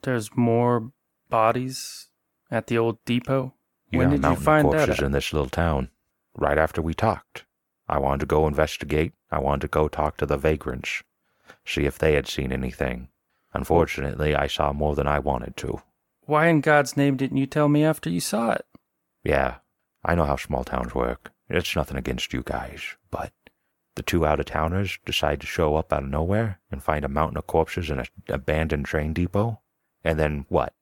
there's more bodies at the old depot. You when did you find that? corpses out? in this little town. Right after we talked, I wanted to go investigate. I wanted to go talk to the vagrants, see if they had seen anything. Unfortunately, I saw more than I wanted to. Why in God's name didn't you tell me after you saw it? Yeah, I know how small towns work. It's nothing against you guys, but the two out of towners decide to show up out of nowhere and find a mountain of corpses in an abandoned train depot. And then what?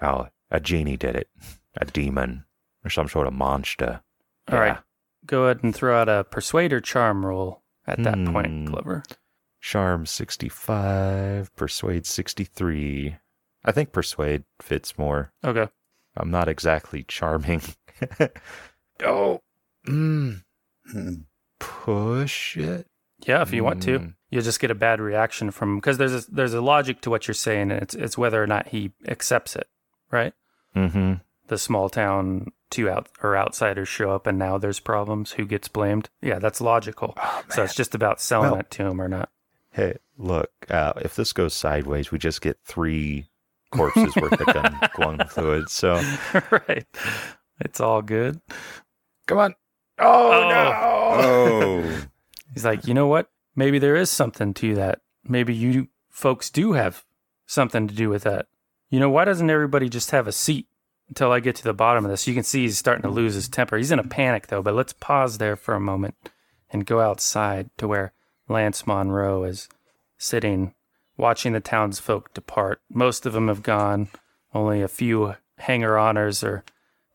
Oh, a genie did it. A demon. Or some sort of monster. All right. Go ahead and throw out a persuader charm roll, at that Hmm. point, Glover. Charm 65, Persuade 63. I think Persuade fits more. Okay. I'm not exactly charming. oh, mm, Hmm. push it. Yeah, if you want to, Mm. you'll just get a bad reaction from because there's a, there's a logic to what you're saying, and it's it's whether or not he accepts it, right? Mm-hmm. The small town two out or outsiders show up, and now there's problems. Who gets blamed? Yeah, that's logical. so it's just about selling Well- it to him or not. Hey, look, uh, if this goes sideways, we just get three corpses worth of gun glowing fluid. So right. It's all good. come on. Oh, Oh. no. Oh, He's like, you know what? Maybe there is something to that. Maybe you folks do have something to do with that. You know, why doesn't everybody just have a seat until I get to the bottom of this? You can see he's starting to lose his temper. He's in a panic, though, but let's pause there for a moment and go outside to where Lance Monroe is sitting, watching the townsfolk depart. Most of them have gone, only a few hanger honors are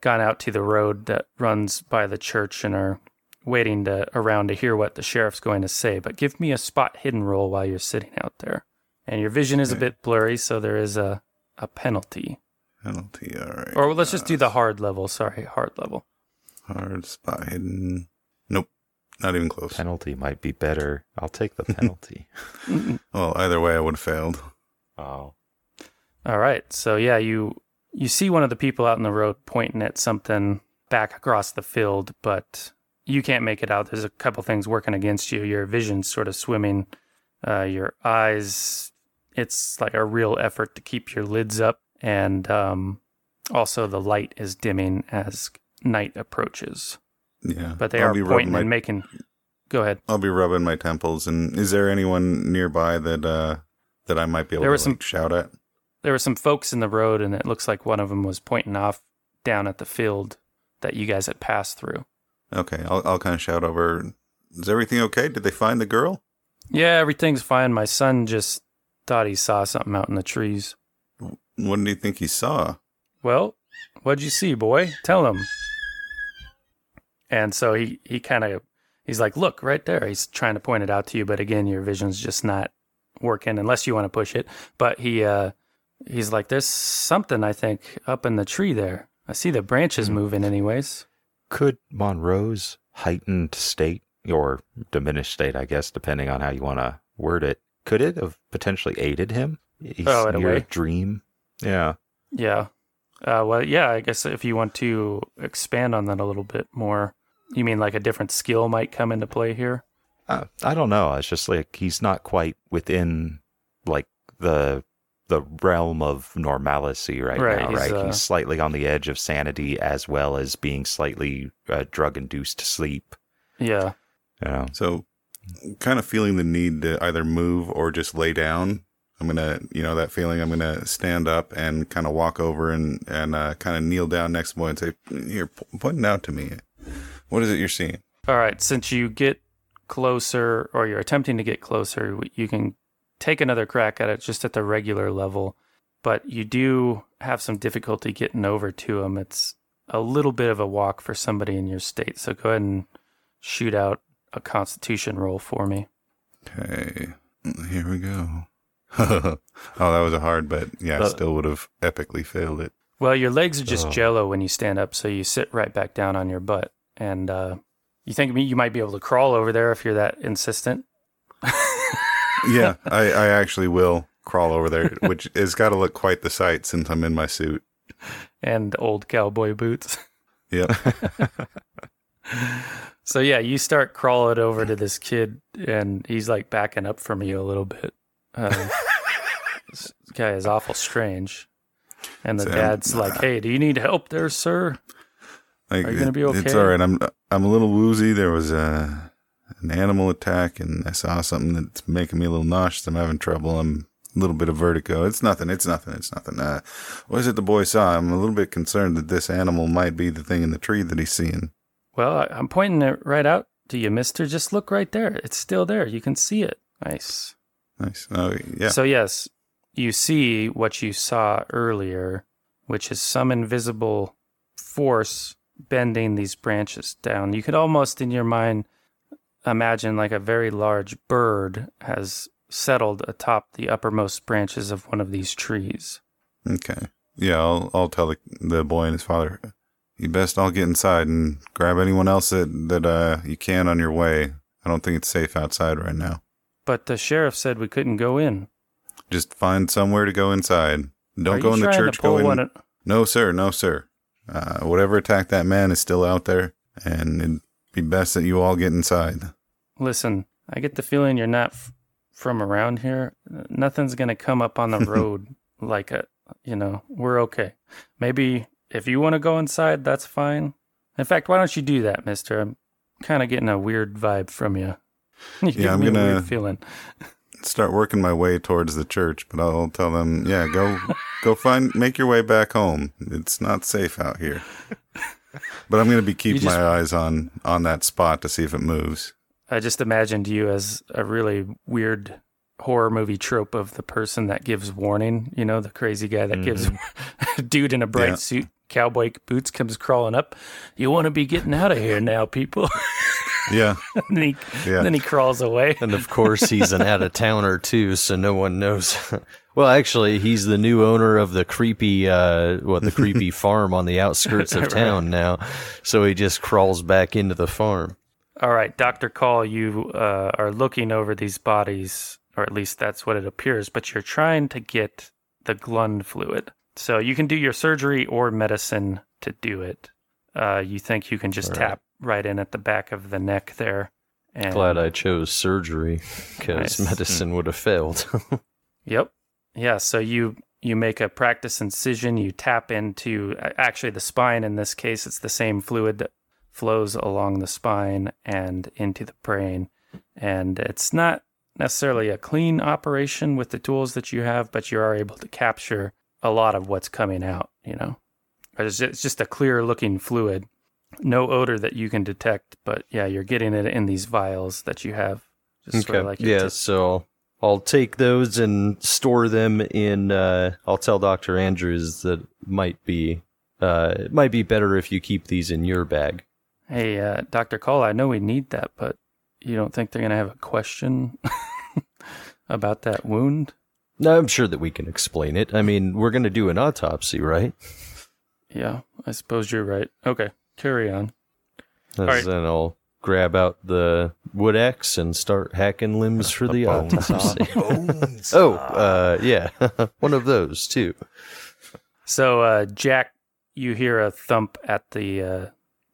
gone out to the road that runs by the church and are waiting to around to hear what the sheriff's going to say. But give me a spot hidden roll while you're sitting out there. And your vision is a bit blurry, so there is a, a penalty. penalty. All right. Or let's just do the uh, hard level. Sorry, hard level. hard spot hidden. Nope, not even close. Penalty might be better. I'll take the penalty. Well, either way, I would have failed. oh. All right. So yeah, you you see one of the people out in the road pointing at something back across the field, but you can't make it out. There's a couple things working against you. Your vision's sort of swimming. Uh, your eyes. It's like a real effort to keep your lids up, and um, also the light is dimming as night approaches. Yeah, But they I'll are pointing my, and making. Go ahead. I'll be rubbing my temples. And is there anyone nearby that uh that I might be able There to was some- shout at? there were some folks in the road, and it looks like one of them was pointing off down at the field that you guys had passed through. Okay, I'll I'll kind of shout over. Is everything okay? Did they find the girl? Yeah, everything's fine. My son just thought he saw something out in the trees. What did he think he saw? Well, what'd you see, boy? Tell him. And so he he kind of he's like, look right there. He's trying to point it out to you, but again, your vision's just not working unless you want to push it. But he uh he's like, there's something I think up in the tree there. I see the branches moving, anyways. Could Monroe's heightened state, or diminished state, I guess, depending on how you want to word it, could it have potentially aided him? He's Oh, in a way. dream. Yeah. Yeah. Uh, well, yeah. I guess if you want to expand on that a little bit more, you mean like a different skill might come into play here? Uh, I don't know. It's just like he's not quite within like the the realm of normalcy right, Right, now, he's, right? uh, he's slightly on the edge of sanity as well as being slightly uh, drug induced sleep. Yeah. You know? So, kind of feeling the need to either move or just lay down. I'm gonna, you know, that feeling. I'm gonna stand up and kind of walk over and and uh, kind of kneel down next to the boy and say, "Here, p- point it out to me. What is it you're seeing?" All right. Since you get closer, or you're attempting to get closer, you can take another crack at it just at the regular level. But you do have some difficulty getting over to him. It's a little bit of a walk for somebody in your state. So go ahead and shoot out a Constitution roll for me. Okay, here we go. oh, that was a hard, but yeah, I Uh, still would have epically failed it. Well, your legs are just Oh. jello when you stand up, so you sit right back down on your butt. And uh, you think me- you might be able to crawl over there if you're that insistent. yeah, I, I actually will crawl over there, which has got to look quite the sight since I'm in my suit. And old cowboy boots. Yep. So yeah, you start crawling over to this kid, and he's like backing up from you a little bit. Uh, this guy is awful strange. And the dad's like, "Hey, do you need help there, sir?" Like, Are you gonna be it- It's all right. I'm I'm a little woozy. There was a an animal attack, and I saw something that's making me a little nauseous. I'm having trouble. I'm a little bit of vertigo. It's nothing. It's nothing. It's nothing. Uh, what is it the boy saw? I'm a little bit concerned that this animal might be the thing in the tree that he's seeing. Well, I'm pointing it right out to you, Mister. Just look right there. It's still there. You can see it. Nice. Nice. Oh yeah. So yes, you see what you saw earlier, which is some invisible force bending these branches down. You could almost, in your mind, imagine like a very large bird has settled atop the uppermost branches of one of these trees. Okay. Yeah, I'll I'll tell the the boy and his father. You best all get inside and grab anyone else that that uh you can on your way. I don't think it's safe outside right now. But the sheriff said we couldn't go in. Just find somewhere to go inside. Don't Are go in the church. Go in. No, sir. No, sir. Uh, whatever attacked that man is still out there, and it'd be best that you all get inside. Listen, I get the feeling you're not f- from around here. Nothing's going to come up on the road like a, you know, we're okay. Maybe if you want to go inside, that's fine. In fact, why don't you do that, mister? I'm kind of getting a weird vibe from you. you give I'm me a gonna- weird feeling. Start working my way towards the church, but I'll tell them, yeah, go, go find, make your way back home. It's not safe out here. But I'm going to be keeping just- my eyes on on that spot to see if it moves. I just imagined you as a really weird horror movie trope of the person that gives warning. You know, the crazy guy that gives mm-hmm. dude in a bright Yeah. suit, cowboy boots comes crawling up. You want to be getting out of here now, people. Yeah, and he, Yeah. then he crawls away. And of course, he's an out of towner too, so no one knows. well, actually, he's the new owner of the creepy, uh, what the creepy farm on the outskirts of town now. So he just crawls back into the farm. All right, Dr. Call, you uh, are looking over these bodies, or at least that's what it appears, but you're trying to get the Glund fluid. So you can do your surgery or medicine to do it. Uh, you think you can just All right. tap right in at the back of the neck there. And, Glad I chose surgery because Nice. medicine would have failed. Yep. Yeah. So you you make a practice incision. You tap into actually the spine. In this case, it's the same fluid that flows along the spine and into the brain. And it's not necessarily a clean operation with the tools that you have, but you are able to capture a lot of what's coming out. You know, it's just, it's just a clear looking fluid. No odor that you can detect, but yeah, you're getting it in these vials that you have. Just sort of like yeah, tip- so I'll take those and store them in. Uh, I'll tell Doctor Andrews that might be uh, it might be better if you keep these in your bag. Hey, uh, Dr. Cole, I know we need that, but you don't think they're going to have a question about that wound? No, I'm sure that we can explain it. I mean, we're going to do an autopsy, right? Yeah, I suppose you're right. Okay, carry on. And right. Then I'll grab out the wood axe and start hacking limbs for the, bone autopsy. oh, uh, yeah, one of those too. So, uh, Jack, you hear a thump at the uh,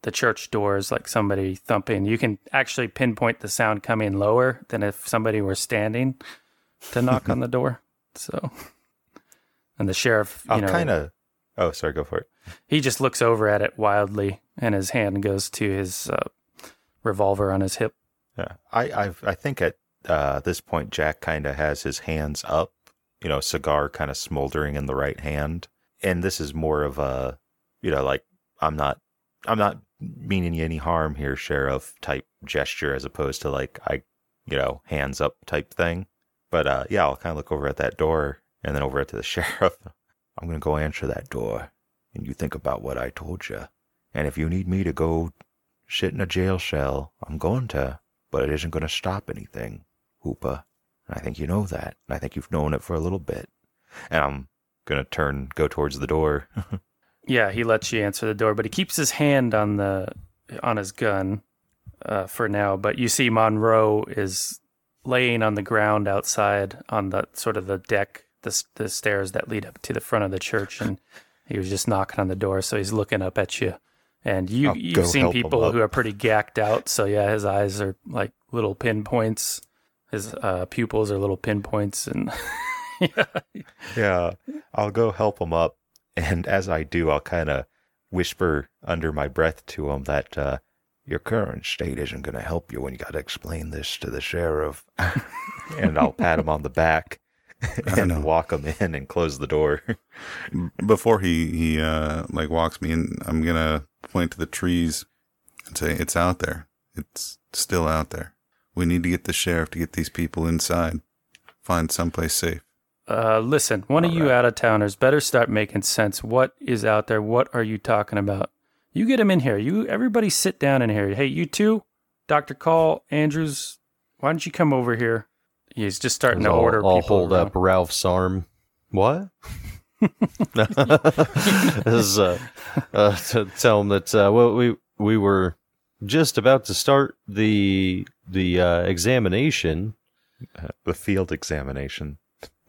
the church doors, like somebody thumping. You can actually pinpoint the sound coming lower than if somebody were standing to knock on the door. So, and the sheriff, you I'll know, kind of. Oh, sorry. Go for it. he just looks over at it wildly, and his hand goes to his uh, revolver on his hip. Yeah, I I've, I think at uh, this point Jack kind of has his hands up, you know, cigar kind of smoldering in the right hand, and this is more of a, you know, like I'm not I'm not meaning you any harm here, sheriff type gesture as opposed to like I, you know, hands up type thing. But uh, yeah, I'll kind of look over at that door and then over to the sheriff. I'm gonna go answer that door, and you think about what I told you. And if you need me to go shit in a jail cell, I'm going to but it isn't going to stop anything, Hoopa. And I think you know that. And I think you've known it for a little bit. And I'm going to turn, go towards the door. Yeah, he lets you answer the door, but he keeps his hand on the on his gun uh, for now. But you see, Monroe is laying on the ground outside on the sort of the deck, the the stairs that lead up to the front of the church, and he was just knocking on the door. So he's looking up at you, and you I'll you've seen people who are pretty gacked out. So yeah, his eyes are like little pinpoints. His uh, pupils are little pinpoints, and yeah, yeah, I'll go help him up. And as I do, I'll kind of whisper under my breath to him that uh, your current state isn't going to help you when you got to explain this to the sheriff. and I'll pat him on the back and walk him in and close the door. Before he he uh like walks me in, I'm gonna point to the trees and say, "It's out there. It's still out there. We need to get the sheriff to get these people inside. Find someplace safe." Uh, listen, one of you out of towners better start making sense. What is out there? What are you talking about? You get him in here. You everybody sit down in here. Hey, you two, Dr. Call, Andrews, why don't you come over here? He's just starting to I'll, order I'll people. hold around. up Ralph's arm. What? this is uh, uh, to tell him that uh, well, we we were just about to start the the uh, examination. Uh, the field examination.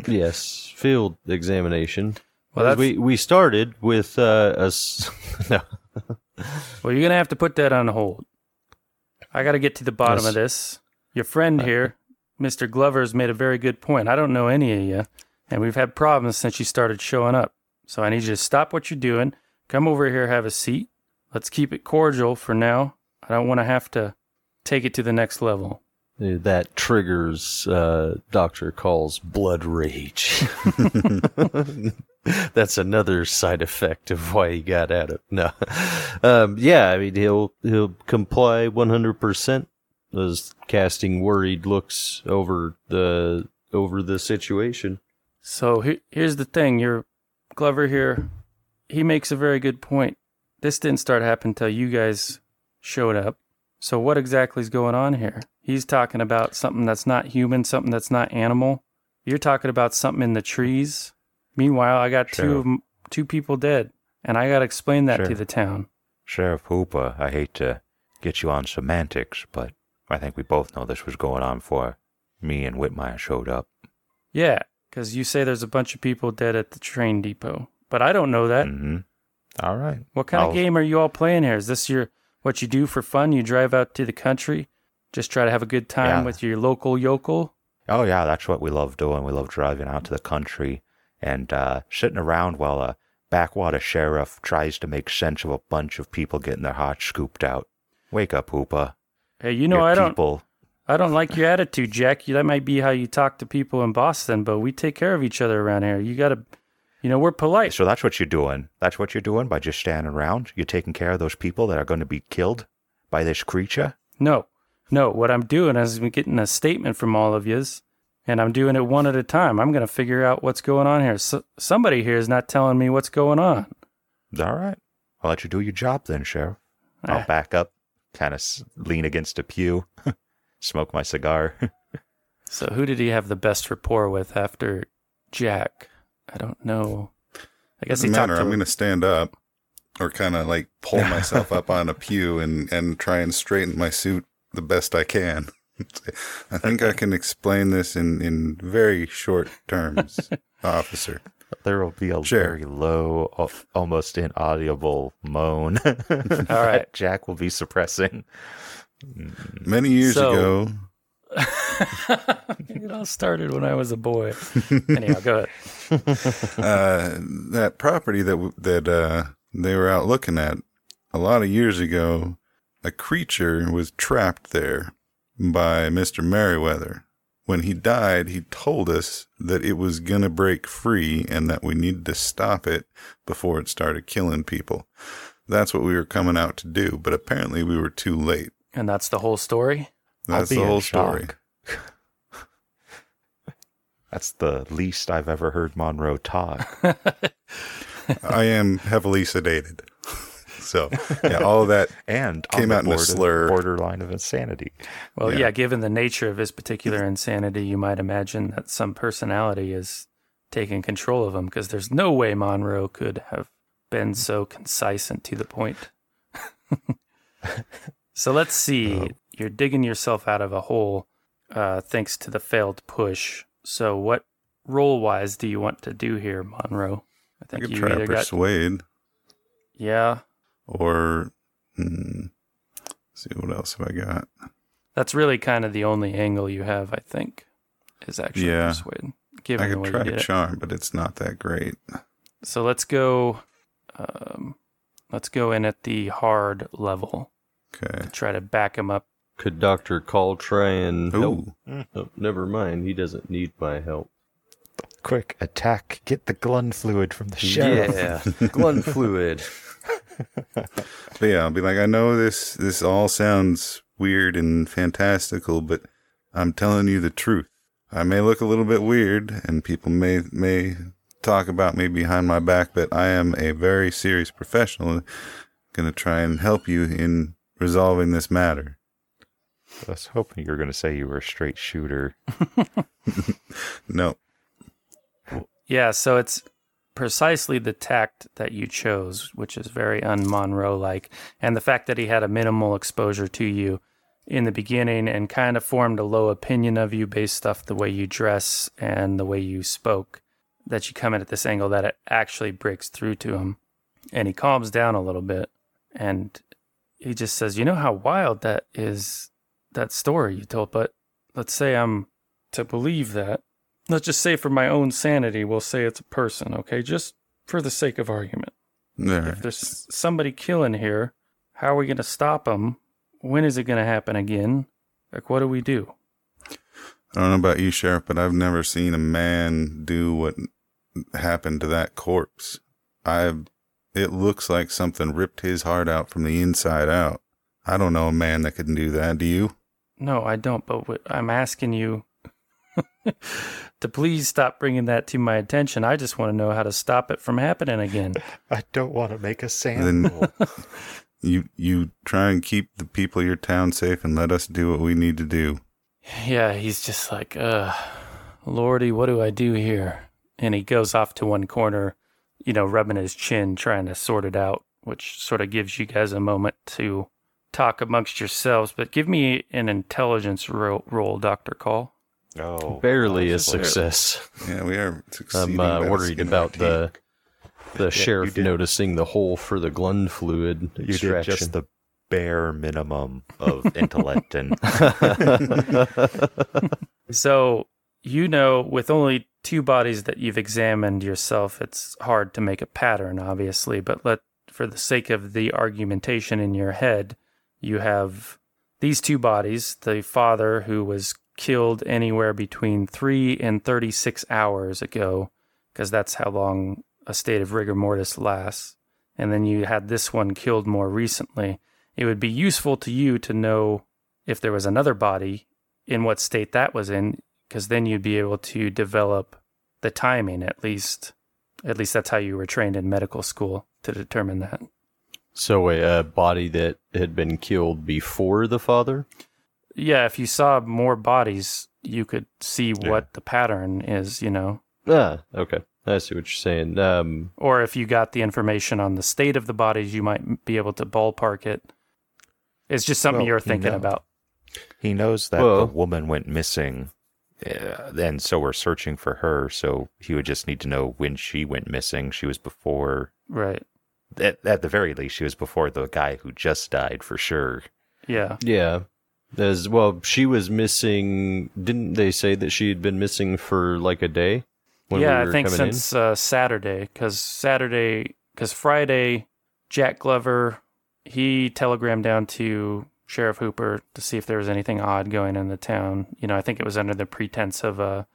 Yes, field examination. Well, Well, we we started with uh, a s- no. Well, you're going to have to put that on hold. I got to get to the bottom Yes. of this. Your friend here, Mr. Glover, has made a very good point. I don't know any of you, and we've had problems since you started showing up. So I need you to stop what you're doing. Come over here, have a seat. Let's keep it cordial for now. I don't want to have to take it to the next level. that triggers uh, Doctor Call's blood rage. That's another side effect of why he got at it. No, um, yeah, I mean he'll he'll comply one hundred percent. As casting worried looks over the over the situation. So he- here's the thing: your Glover here, he makes a very good point. This didn't start happening until you guys showed up. So what exactly is going on here? He's talking about something that's not human, something that's not animal. You're talking about something in the trees. Meanwhile, I got two Sure. of two people dead, and I got to explain that to the town. Sheriff Hooper, I hate to get you on semantics, but I think we both know this was going on before me and Whitmire showed up. Yeah, because you say there's a bunch of people dead at the train depot, but I don't know that. Mm-hmm. All right. What kind I'll- of game are you all playing here? Is this your what you do for fun? You drive out to the country, just try to have a good time Yeah. with your local yokel? Oh yeah, that's what we love doing. We love driving out to the country and uh, sitting around while a backwater sheriff tries to make sense of a bunch of people getting their hearts scooped out. Wake up, Hooper. Hey, you know Your I don't people. I don't like your attitude, Jack. That might be how you talk to people in Boston, but we take care of each other around here. You got to you know, we're polite. So that's what you're doing. That's what you're doing by just standing around. You're taking care of those people that are going to be killed by this creature. No. No, what I'm doing is I'm getting a statement from all of yous, and I'm doing it one at a time. I'm going to figure out what's going on here. So, somebody here is not telling me what's going on. All right. I'll let you do your job then, Sheriff. I'll Ah. back up, kind of lean against a pew, smoke my cigar. So who did he have the best rapport with after Jack? I don't know. I guess Doesn't he matter. talked to I'm going to stand up or kind of like pull myself up on a pew and, and try and straighten my suit the best I can. I think I can explain this in, in very short terms, officer. there will be a Sure. very low, almost inaudible moan. All right. Jack will be suppressing. Many years So- ago, it all started when I was a boy. Anyhow, go ahead. uh, that property that that uh, they were out looking at a lot of years ago, a creature was trapped there by Mister Merriweather. When he died, he told us that it was gonna break free and that we needed to stop it before it started killing people. That's what we were coming out to do, but apparently we were too late. And that's the whole story. That's the whole story. That's the least I've ever heard Monroe talk. I am heavily sedated. So, yeah, all of that And Came out in a slur. borderline of insanity. Well, yeah. Yeah. given the nature of his particular insanity, you might imagine that some personality is taking control of him because there's no way Monroe could have been so concise and to the point. So let's see. You're digging yourself out of a hole uh, thanks to the failed push. So, what roll wise do you want to do here, Monroe? I I think could you try to either got. persuade. Yeah, or hmm, see what else have I got? that's really kind of the only angle you have, I think, is actually Yeah. persuade. Given I the could way try you did it. charm, but it's not that great. So let's go. Um, let's go in at the hard level. Okay. Try to back him up. Could Doctor Call try and help? Ooh, Oh, never mind. He doesn't need my help. Quick, attack. Get the glun fluid from the sheriff. Yeah, Glun fluid. but yeah, I'll be like, I know this. This all sounds weird and fantastical, but I'm telling you the truth. I may look a little bit weird, and people may may talk about me behind my back, but I am a very serious professional. Going to try and help you in resolving this matter. I was hoping you were going to say you were a straight shooter. No. Yeah, so it's precisely the tact that you chose, which is very un Monroe like, and the fact that he had a minimal exposure to you in the beginning and kind of formed a low opinion of you based off the way you dress and the way you spoke, that you come in at this angle that it actually breaks through to him. And he calms down a little bit and he just says, You know how wild that is, that story you told, but let's say I'm to believe that. Let's just say for my own sanity, we'll say it's a person, okay? Just for the sake of argument. There. If there's somebody killing here, how are we going to stop them? When is it going to happen again? Like, what do we do? I don't know about you, Sheriff, but I've never seen a man do what happened to that corpse. I've, it looks like something ripped his heart out from the inside out. I don't know a man that can do that. Do you? No, I don't, but what, I'm asking you to please stop bringing that to my attention. I just want to know how to stop it from happening again. I don't want to make a Then- sample. You, you try and keep the people of your town safe and let us do what we need to do. Yeah, he's just like, uh, Lordy, what do I do here? And he goes off to one corner, you know, rubbing his chin, trying to sort it out, which sort of gives you guys a moment to talk amongst yourselves. But give me an intelligence ro- roll, Dr. Call. oh, Barely a possibly. success. Yeah, we are succeeding. I'm uh, worried about our the teeth. the sheriff noticing the hole for the Glund fluid You did just the bare minimum of intellect and So, you know, with only two bodies that you've examined yourself, it's hard to make a pattern, obviously. But let, for the sake of the argumentation in your head, you have these two bodies the father who was killed anywhere between three and 36 hours ago, because that's how long a state of rigor mortis lasts. And then you had this one killed more recently. It would be useful to you to know if there was another body in what state that was in because then you'd be able to develop the timing at least at least that's how you were trained in medical school to determine that so a, a body that had been killed before the father. yeah if you saw more bodies you could see what the pattern is you know Ah, okay. I see what you're saying. Um, or if you got the information on the state of the bodies you might be able to ballpark it it's just something Well, you're thinking no. about he knows that Well- the woman went missing. Uh, and so we're searching for her. So he would just need to know when she went missing. She was before, right at, at the very least, she was before the guy who just died for sure. yeah yeah. As well, she was missing. Didn't they say that she had been missing for like a day? When yeah, we were I think since uh, Saturday, because Saturday, because Friday, Jack Glover, he telegrammed down to Sheriff Hooper to see if there was anything odd going in the town. You know, I think it was under the pretense of a,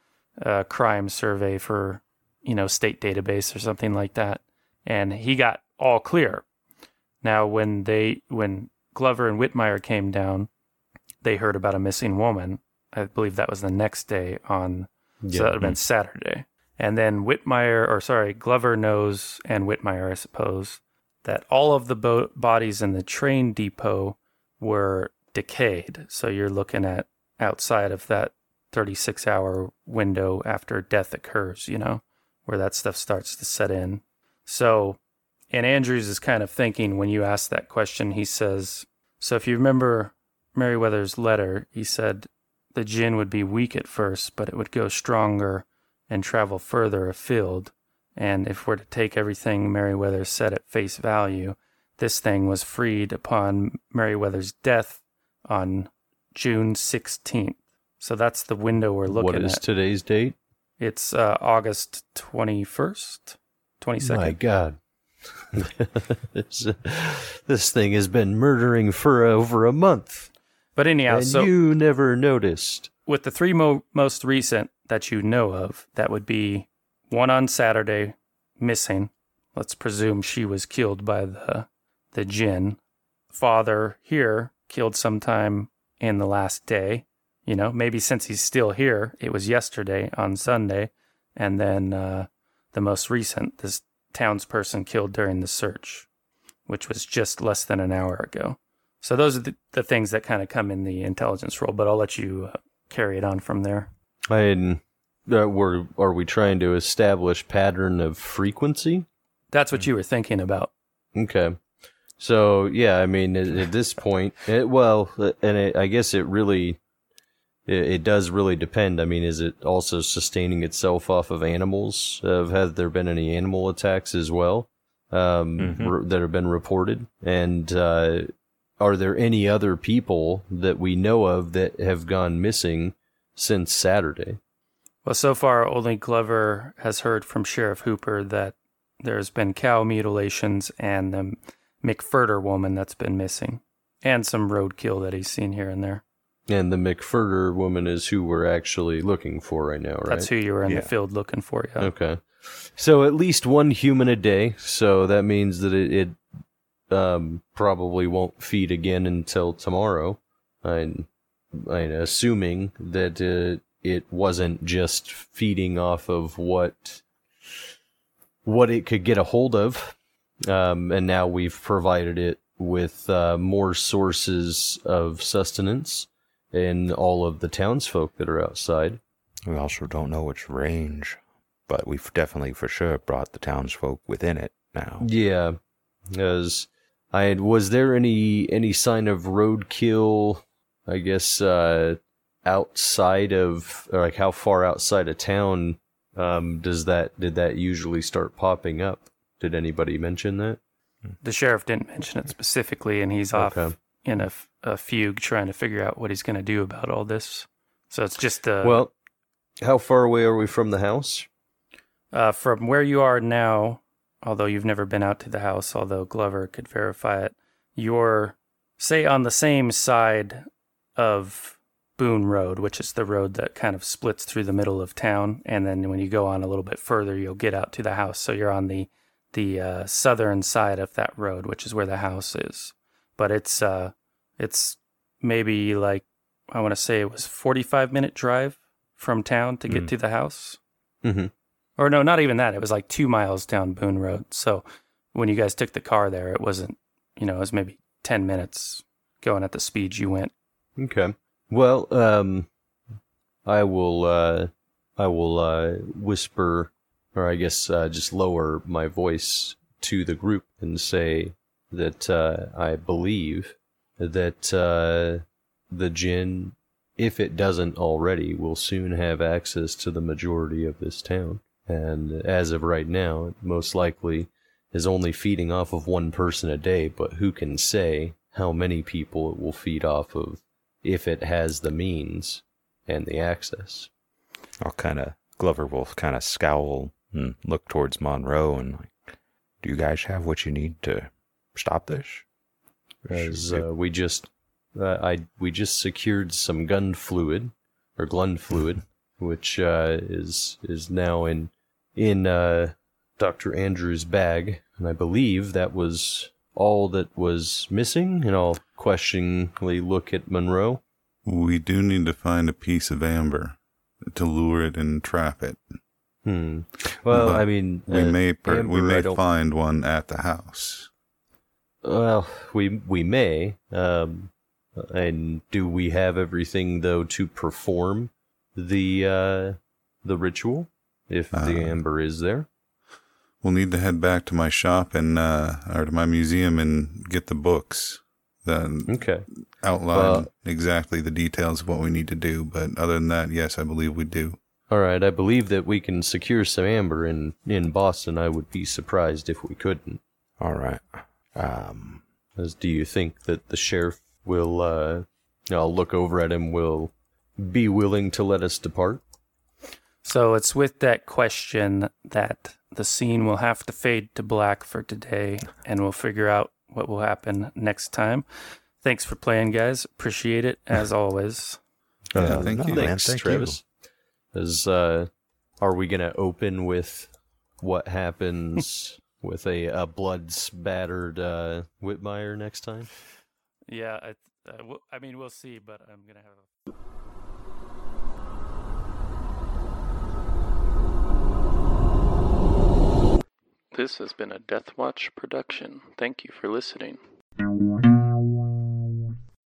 a crime survey for, you know, state database or something like that, and he got all clear. Now, when they when Glover and Whitmire came down, they heard about a missing woman. I believe that was the next day on in? so that would have been Saturday. And then Whitmire, or sorry, Glover knows, and Whitmire, I suppose, that all of the bo- bodies in the train depot were decayed. So you're looking at outside of that 36 hour window after death occurs, you know, where that stuff starts to set in. So, and Andrews is kind of thinking when you ask that question, he says, So if you remember Meriwether's letter, he said, the jinn would be weak at first, but it would go stronger and travel further afield. And if we're to take everything Meriwether said at face value, this thing was freed upon Meriwether's death on June 16th. So that's the window we're looking at. What is at. today's date? it's uh, August 21st, 22nd. My God. this, this thing has been murdering for over a month, But anyhow, and so you never noticed. with the three mo- most recent that you know of, that would be one on Saturday, missing. Let's presume she was killed by the the jinn. Father here killed sometime in the last day. You know, maybe since he's still here, it was yesterday on Sunday, and then uh, the most recent, this townsperson killed during the search, which was just less than an hour ago. So those are the, the things that kind of come in the intelligence roll, but I'll let you uh, carry it on from there. And uh, we're, are we trying to establish pattern of frequency? That's what you were thinking about. Okay. So yeah, I mean, at, at this point, it, well, and it, I guess it really, it, it does really depend. I mean, is it also sustaining itself off of animals? Uh, have there been any animal attacks as well um, Mhm. r- that have been reported? And uh, are there any other people that we know of that have gone missing since Saturday? Well, so far, only Glover has heard from Sheriff Hooper that there's been cow mutilations and the McFurter woman that's been missing, and some roadkill that he's seen here and there. And the McFurter woman is who we're actually looking for right now, right? That's who you were in Yeah. the field looking for. Yeah. Okay. So at least one human a day. So that means that it, it um, probably won't feed again until tomorrow. I'm, I'm assuming that uh, it wasn't just feeding off of what what it could get a hold of, um, and now we've provided it with uh, more sources of sustenance and all of the townsfolk that are outside. We also don't know its range, but we've definitely for sure brought the townsfolk within it now. Yeah, as I had, was there any any sign of roadkill? I guess uh, outside of or like how far outside of town um, does that did that usually start popping up? Did anybody mention that? The sheriff didn't mention it specifically, and he's off Okay. in a fugue trying to figure out what he's going to do about all this. So it's just uh, well, how far away are we from the house? uh, from where you are now, although you've never been out to the house, although Glover could verify it, you're, say, on the same side of Boone Road, which is the road that kind of splits through the middle of town. And then when you go on a little bit further, you'll get out to the house. So you're on the the uh, southern side of that road, which is where the house is. But it's uh, it's maybe like I want to say it was 45 minute drive from town to get Mm. to the house Mm-hmm. or no, not even that. It was like two miles down Boone Road. So when you guys took the car there, it wasn't, you know, it was maybe 10 minutes going at the speed you went. Okay. Well, um, I will, uh, I will, uh, whisper, or I guess, uh, just lower my voice to the group and say that, uh, I believe that, uh, the Jinn, if it doesn't already, will soon have access to the majority of this town. And as of right now, it most likely is only feeding off of one person a day, but who can say how many people it will feed off of if it has the means and the access. I'll kind of Glover will kind of scowl and look towards Monroe and like, do you guys have what you need to stop this? As uh, we just, uh, I we just secured some gun fluid or glun fluid, which uh, is is now in in uh, Doctor Andrews' bag, and I believe that was all that was missing. And I'll questioningly look at Monroe. We do need to find a piece of amber to lure it and trap it. Hmm. Well, But I mean, We uh, may per- we may find one at the house. Well, we we may. Um, and do we have everything though to perform the uh, the ritual? If the Uh, amber is there. We'll need to head back to my shop and uh, or to my museum and get the books that Okay. outline exactly the details of what we need to do. But other than that, yes, I believe we do. All right. I believe that we can secure some amber in in Boston. I would be surprised if we couldn't. All right. Um, As do you think that the sheriff will? Uh, I'll look over at him. Will be willing to let us depart? So it's with that question that the scene will have to fade to black for today, and we'll figure out what will happen next time. Thanks for playing, guys. Appreciate it as always. Yeah, Uh, thank no, you. man, Thanks, thank Travis. Is uh, are we gonna open with what happens with a, a blood spattered uh, Whitmire next time? Yeah, I, uh, w- I mean, we'll see, but I'm gonna have. A... This has been a Death Watch production. Thank you for listening.